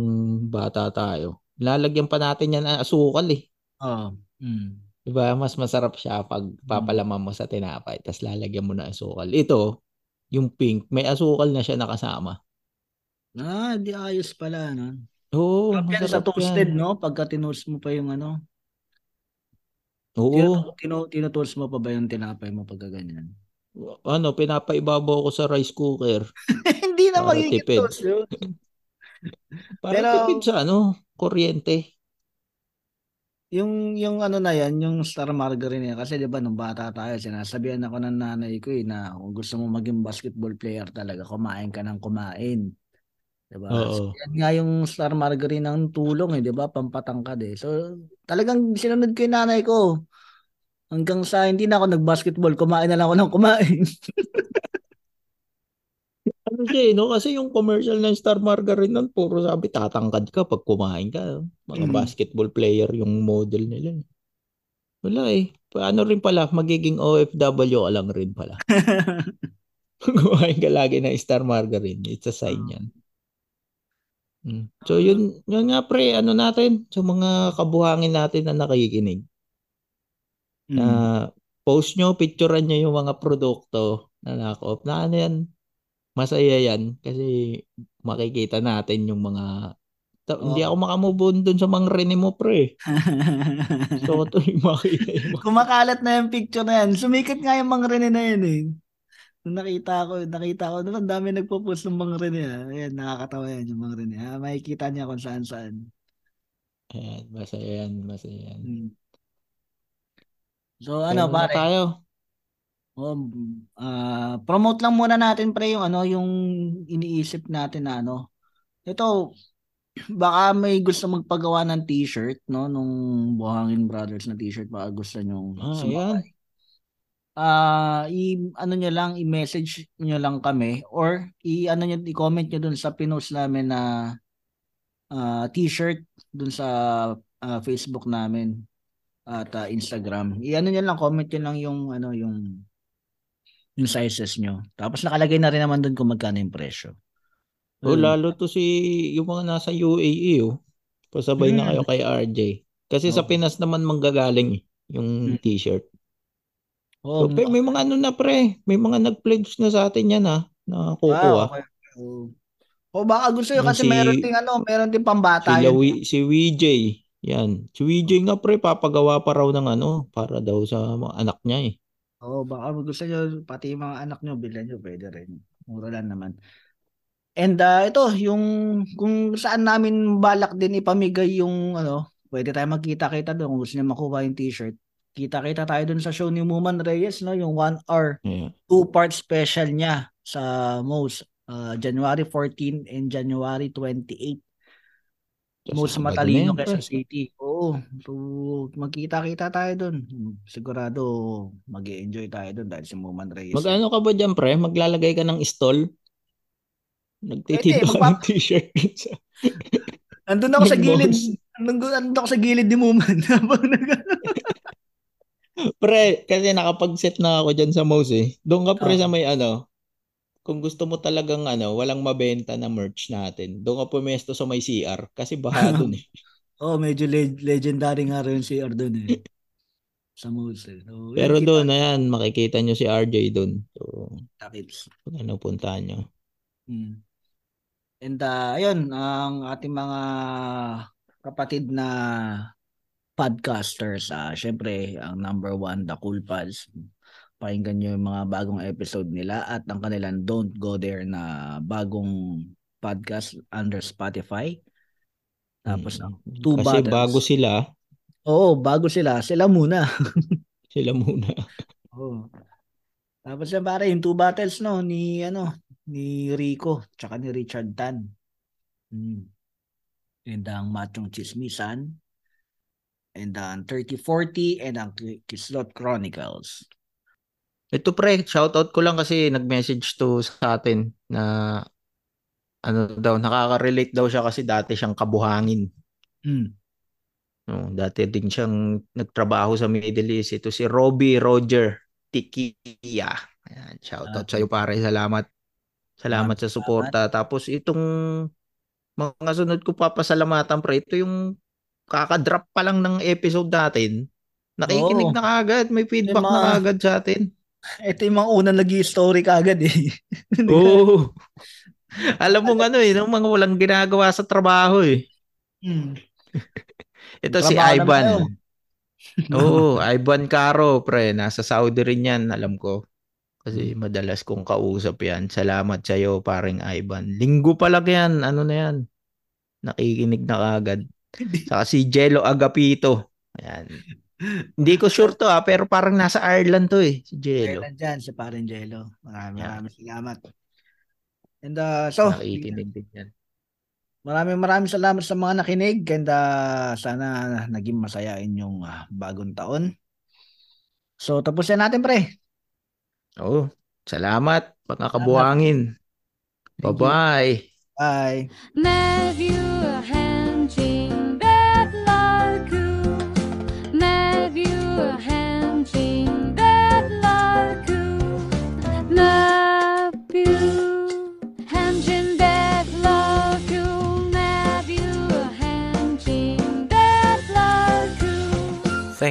Speaker 3: bata tayo, lalagyan pa natin yan ng asukal eh.
Speaker 2: Oo. Hmm.
Speaker 3: Diba? Mas masarap siya pag papalaman mo sa tinapay, tapos lalagyan mo ng asukal. Ito, yung pink, may asukal na siya nakasama.
Speaker 2: Ah, di ayos pala, no?
Speaker 3: Oo,
Speaker 2: Sarap yan sa
Speaker 3: masarap
Speaker 2: toasted,
Speaker 3: yan.
Speaker 2: no? Pagka tinuls mo pa yung ano.
Speaker 3: Oo.
Speaker 2: Tinu- tinu- tinutoast mo pa ba yung tinapay mo pagka ganyan?
Speaker 3: Ano, pinapaibabaw ko sa rice cooker. (laughs)
Speaker 2: Hindi na
Speaker 3: Para
Speaker 2: magiging
Speaker 3: tipid.
Speaker 2: toast yun.
Speaker 3: Para
Speaker 2: Pero-
Speaker 3: tipid sa ano, kuryente.
Speaker 2: Yung yung ano na yan, yung star margarine yan. Kasi 'di ba nung bata tayo, sinasabihan ako ng nanay ko eh, na kung gusto mo maging basketball player talaga, kumain ka ng kumain. 'Di ba? So, yan nga yung star margarine ng tulong eh, 'di ba? Pampatangkad eh. So talagang sinunod ko yung nanay ko. Hanggang sa hindi na ako nag-basketball, kumain na lang ako ng kumain. (laughs)
Speaker 3: Ano siya eh, no? Kasi yung commercial ng Star Margarine nun, puro sabi, tatangkad ka pag kumain ka. Mga
Speaker 2: Mm.
Speaker 3: basketball player yung model nila. eh. Wala eh. Paano rin pala, magiging OFW ka lang rin pala. (laughs) kumain ka lagi ng Star Margarine. It's a sign
Speaker 2: Ah.
Speaker 3: yan. Mm. So yun, yun nga pre, ano natin, sa mga kabuhangin natin na nakikinig.
Speaker 2: Mm.
Speaker 3: na post nyo, picturean nyo yung mga produkto na knock-off. Na ano yan, masaya yan kasi makikita natin yung mga Ta- Hindi
Speaker 2: Oo.
Speaker 3: ako makamove on dun sa mga rene mo, pre. (laughs) So, ito yung makita yung.
Speaker 2: Kumakalat na yung picture na yan. Sumikat nga yung mga Rene na yan eh. Nung nakita ko, nakita ko, ang dami nagpo-post ng mga Rene. ah. Ayan, nakakatawa yan yung mga Rene. Ah, makikita niya kung saan saan.
Speaker 3: Ayan, masaya yan, masaya yan.
Speaker 2: Hmm. So ano pare,
Speaker 3: tayo.
Speaker 2: Oh, ah, promote lang muna natin pre yung ano yung iniisip natin na ano. Ito baka may gusto magpagawa ng t-shirt no nung Buhangin Brothers na t-shirt baka gusto nyo
Speaker 3: Ah,
Speaker 2: sumabay. Ah, i ano nyo lang, i-message nyo lang kami or i ano nyo i-comment nyo dun sa pinost namin na ah, t-shirt dun sa ah, Facebook namin at ah, Instagram. I-ano nyo lang, comment nyo lang yung ano yung yung sizes nyo. Tapos nakalagay na rin naman dun kung magkano yung presyo.
Speaker 3: Oh,
Speaker 2: Ayun.
Speaker 3: lalo to si yung mga nasa UAE, oh. Pasabay na
Speaker 2: Mm.
Speaker 3: kayo kay RJ. Kasi sa
Speaker 2: Oo.
Speaker 3: Pinas naman manggagaling eh, yung
Speaker 2: Mm.
Speaker 3: t-shirt.
Speaker 2: Oh,
Speaker 3: So, pe, may mga ano na pre, may mga nag-pledge na sa atin yan ha, na
Speaker 2: ah,
Speaker 3: kukuha.
Speaker 2: okay. Oh. O baka gusto
Speaker 3: Yung
Speaker 2: kasi
Speaker 3: si-
Speaker 2: meron ding ano, meron din
Speaker 3: Si,
Speaker 2: pambata yun.
Speaker 3: Lawi, si WJ, yan. Si WJ nga pre, papagawa pa raw ng ano, para daw sa mga anak niya eh.
Speaker 2: Oo, baka gusto nyo, pati yung mga anak nyo, bilhan nyo, pwede rin. Mura lang naman. And ah, ito, yung kung saan namin balak din ipamigay yung ano, pwede tayo magkita-kita doon kung gusto nyo makuha yung t-shirt. Kita-kita tayo doon sa show ni Muman Reyes, no? yung one hour,
Speaker 3: Yeah.
Speaker 2: two-part special niya sa most ah, January 14 and January 28.
Speaker 3: Sa
Speaker 2: Most matalino. Quezon City. Oo. So, magkita-kita tayo doon. Sigurado mag enjoy tayo doon dahil si Muman Reyes.
Speaker 3: Mag-ano ka ba dyan, pre? Maglalagay ka ng stall? Nagtitinda ka ng t-shirt. (laughs)
Speaker 2: Nandun ako sa gilid. Nandun, nandun ako sa gilid ni Muman. (laughs) Habang nag-
Speaker 3: Pre, kasi nakapag-set na ako dyan sa mouse eh. Doon ka pre
Speaker 2: Oo.
Speaker 3: sa may ano, kung gusto mo talagang ano, walang mabenta na merch natin, doon ka pumesto sa may CR kasi baha (laughs) doon eh.
Speaker 2: oh, medyo le- legendary nga rin si R doon eh. Sa Moose eh. So,
Speaker 3: Pero
Speaker 2: yun,
Speaker 3: doon, ayan, makikita nyo si RJ doon. So,
Speaker 2: kita kits.
Speaker 3: kung ano puntahan nyo.
Speaker 2: Hmm. And uh, ayun, ang ating mga kapatid na podcasters, ah syempre, ang number one, The Cool Pals. Pakinggan nyo yung mga bagong episode nila at ang kanilang Don't Go There na bagong podcast under Spotify. Tapos,
Speaker 3: Mm.
Speaker 2: ang Two
Speaker 3: Kasi
Speaker 2: Bottles.
Speaker 3: bago sila,
Speaker 2: Oo, bago sila. Sila muna. (laughs)
Speaker 3: sila muna.
Speaker 2: Oo. Tapos yan pare, yung two battles no, ni ano, ni Rico, tsaka ni Richard Tan. Hmm. And ang Machong Chismisan. And ang 3040 and ang Ki- Kislot Chronicles.
Speaker 3: Ito pre, shoutout ko lang kasi nag-message to sa atin na ano daw, nakaka-relate daw siya kasi dati siyang kabuhangin.
Speaker 2: Hmm.
Speaker 3: No, dati din siyang nagtrabaho sa Middle East. Ito si Robbie Roger Tikia. Ayan, shoutout
Speaker 2: Ah.
Speaker 3: sa iyo pare. Salamat. Salamat sa suporta. Tapos itong mga sunod ko papasalamatan pre. Ito yung kakadrop pa lang ng episode natin. Nakikinig
Speaker 2: Oo.
Speaker 3: na kagad. May feedback
Speaker 2: Yung
Speaker 3: na
Speaker 2: mga-
Speaker 3: kagad sa atin.
Speaker 2: Ito yung mga unang nag story kagad eh. (laughs)
Speaker 3: Oo. Alam mo ano eh, nung mga walang ginagawa sa trabaho eh.
Speaker 2: Hmm. (laughs)
Speaker 3: Ito si
Speaker 2: Trabaho
Speaker 3: Ivan. Oo, (laughs) Ivan Caro, pre. Nasa Saudi rin yan, alam ko. Kasi madalas kong kausap yan. Salamat sa iyo, paring Ivan. Linggo pa lang yan. Ano na yan? Nakikinig na kagad. Saka si Jello Agapito. Ayan. Hindi ko sure to ah, pero parang nasa Ireland to eh, si Jello.
Speaker 2: Kailan dyan si Parin Jello. Maraming
Speaker 3: Yeah.
Speaker 2: maraming salamat. And uh, so,
Speaker 3: Nakikinig din yan.
Speaker 2: Maraming maraming salamat sa mga nakinig and uh, sana naging masaya inyong uh, bagong taon. So tapos na natin pre.
Speaker 3: Oo. Salamat, mga kabuhangin.
Speaker 2: You.
Speaker 3: Bye-bye.
Speaker 2: Bye.
Speaker 4: Matthew Hanjing Betlarku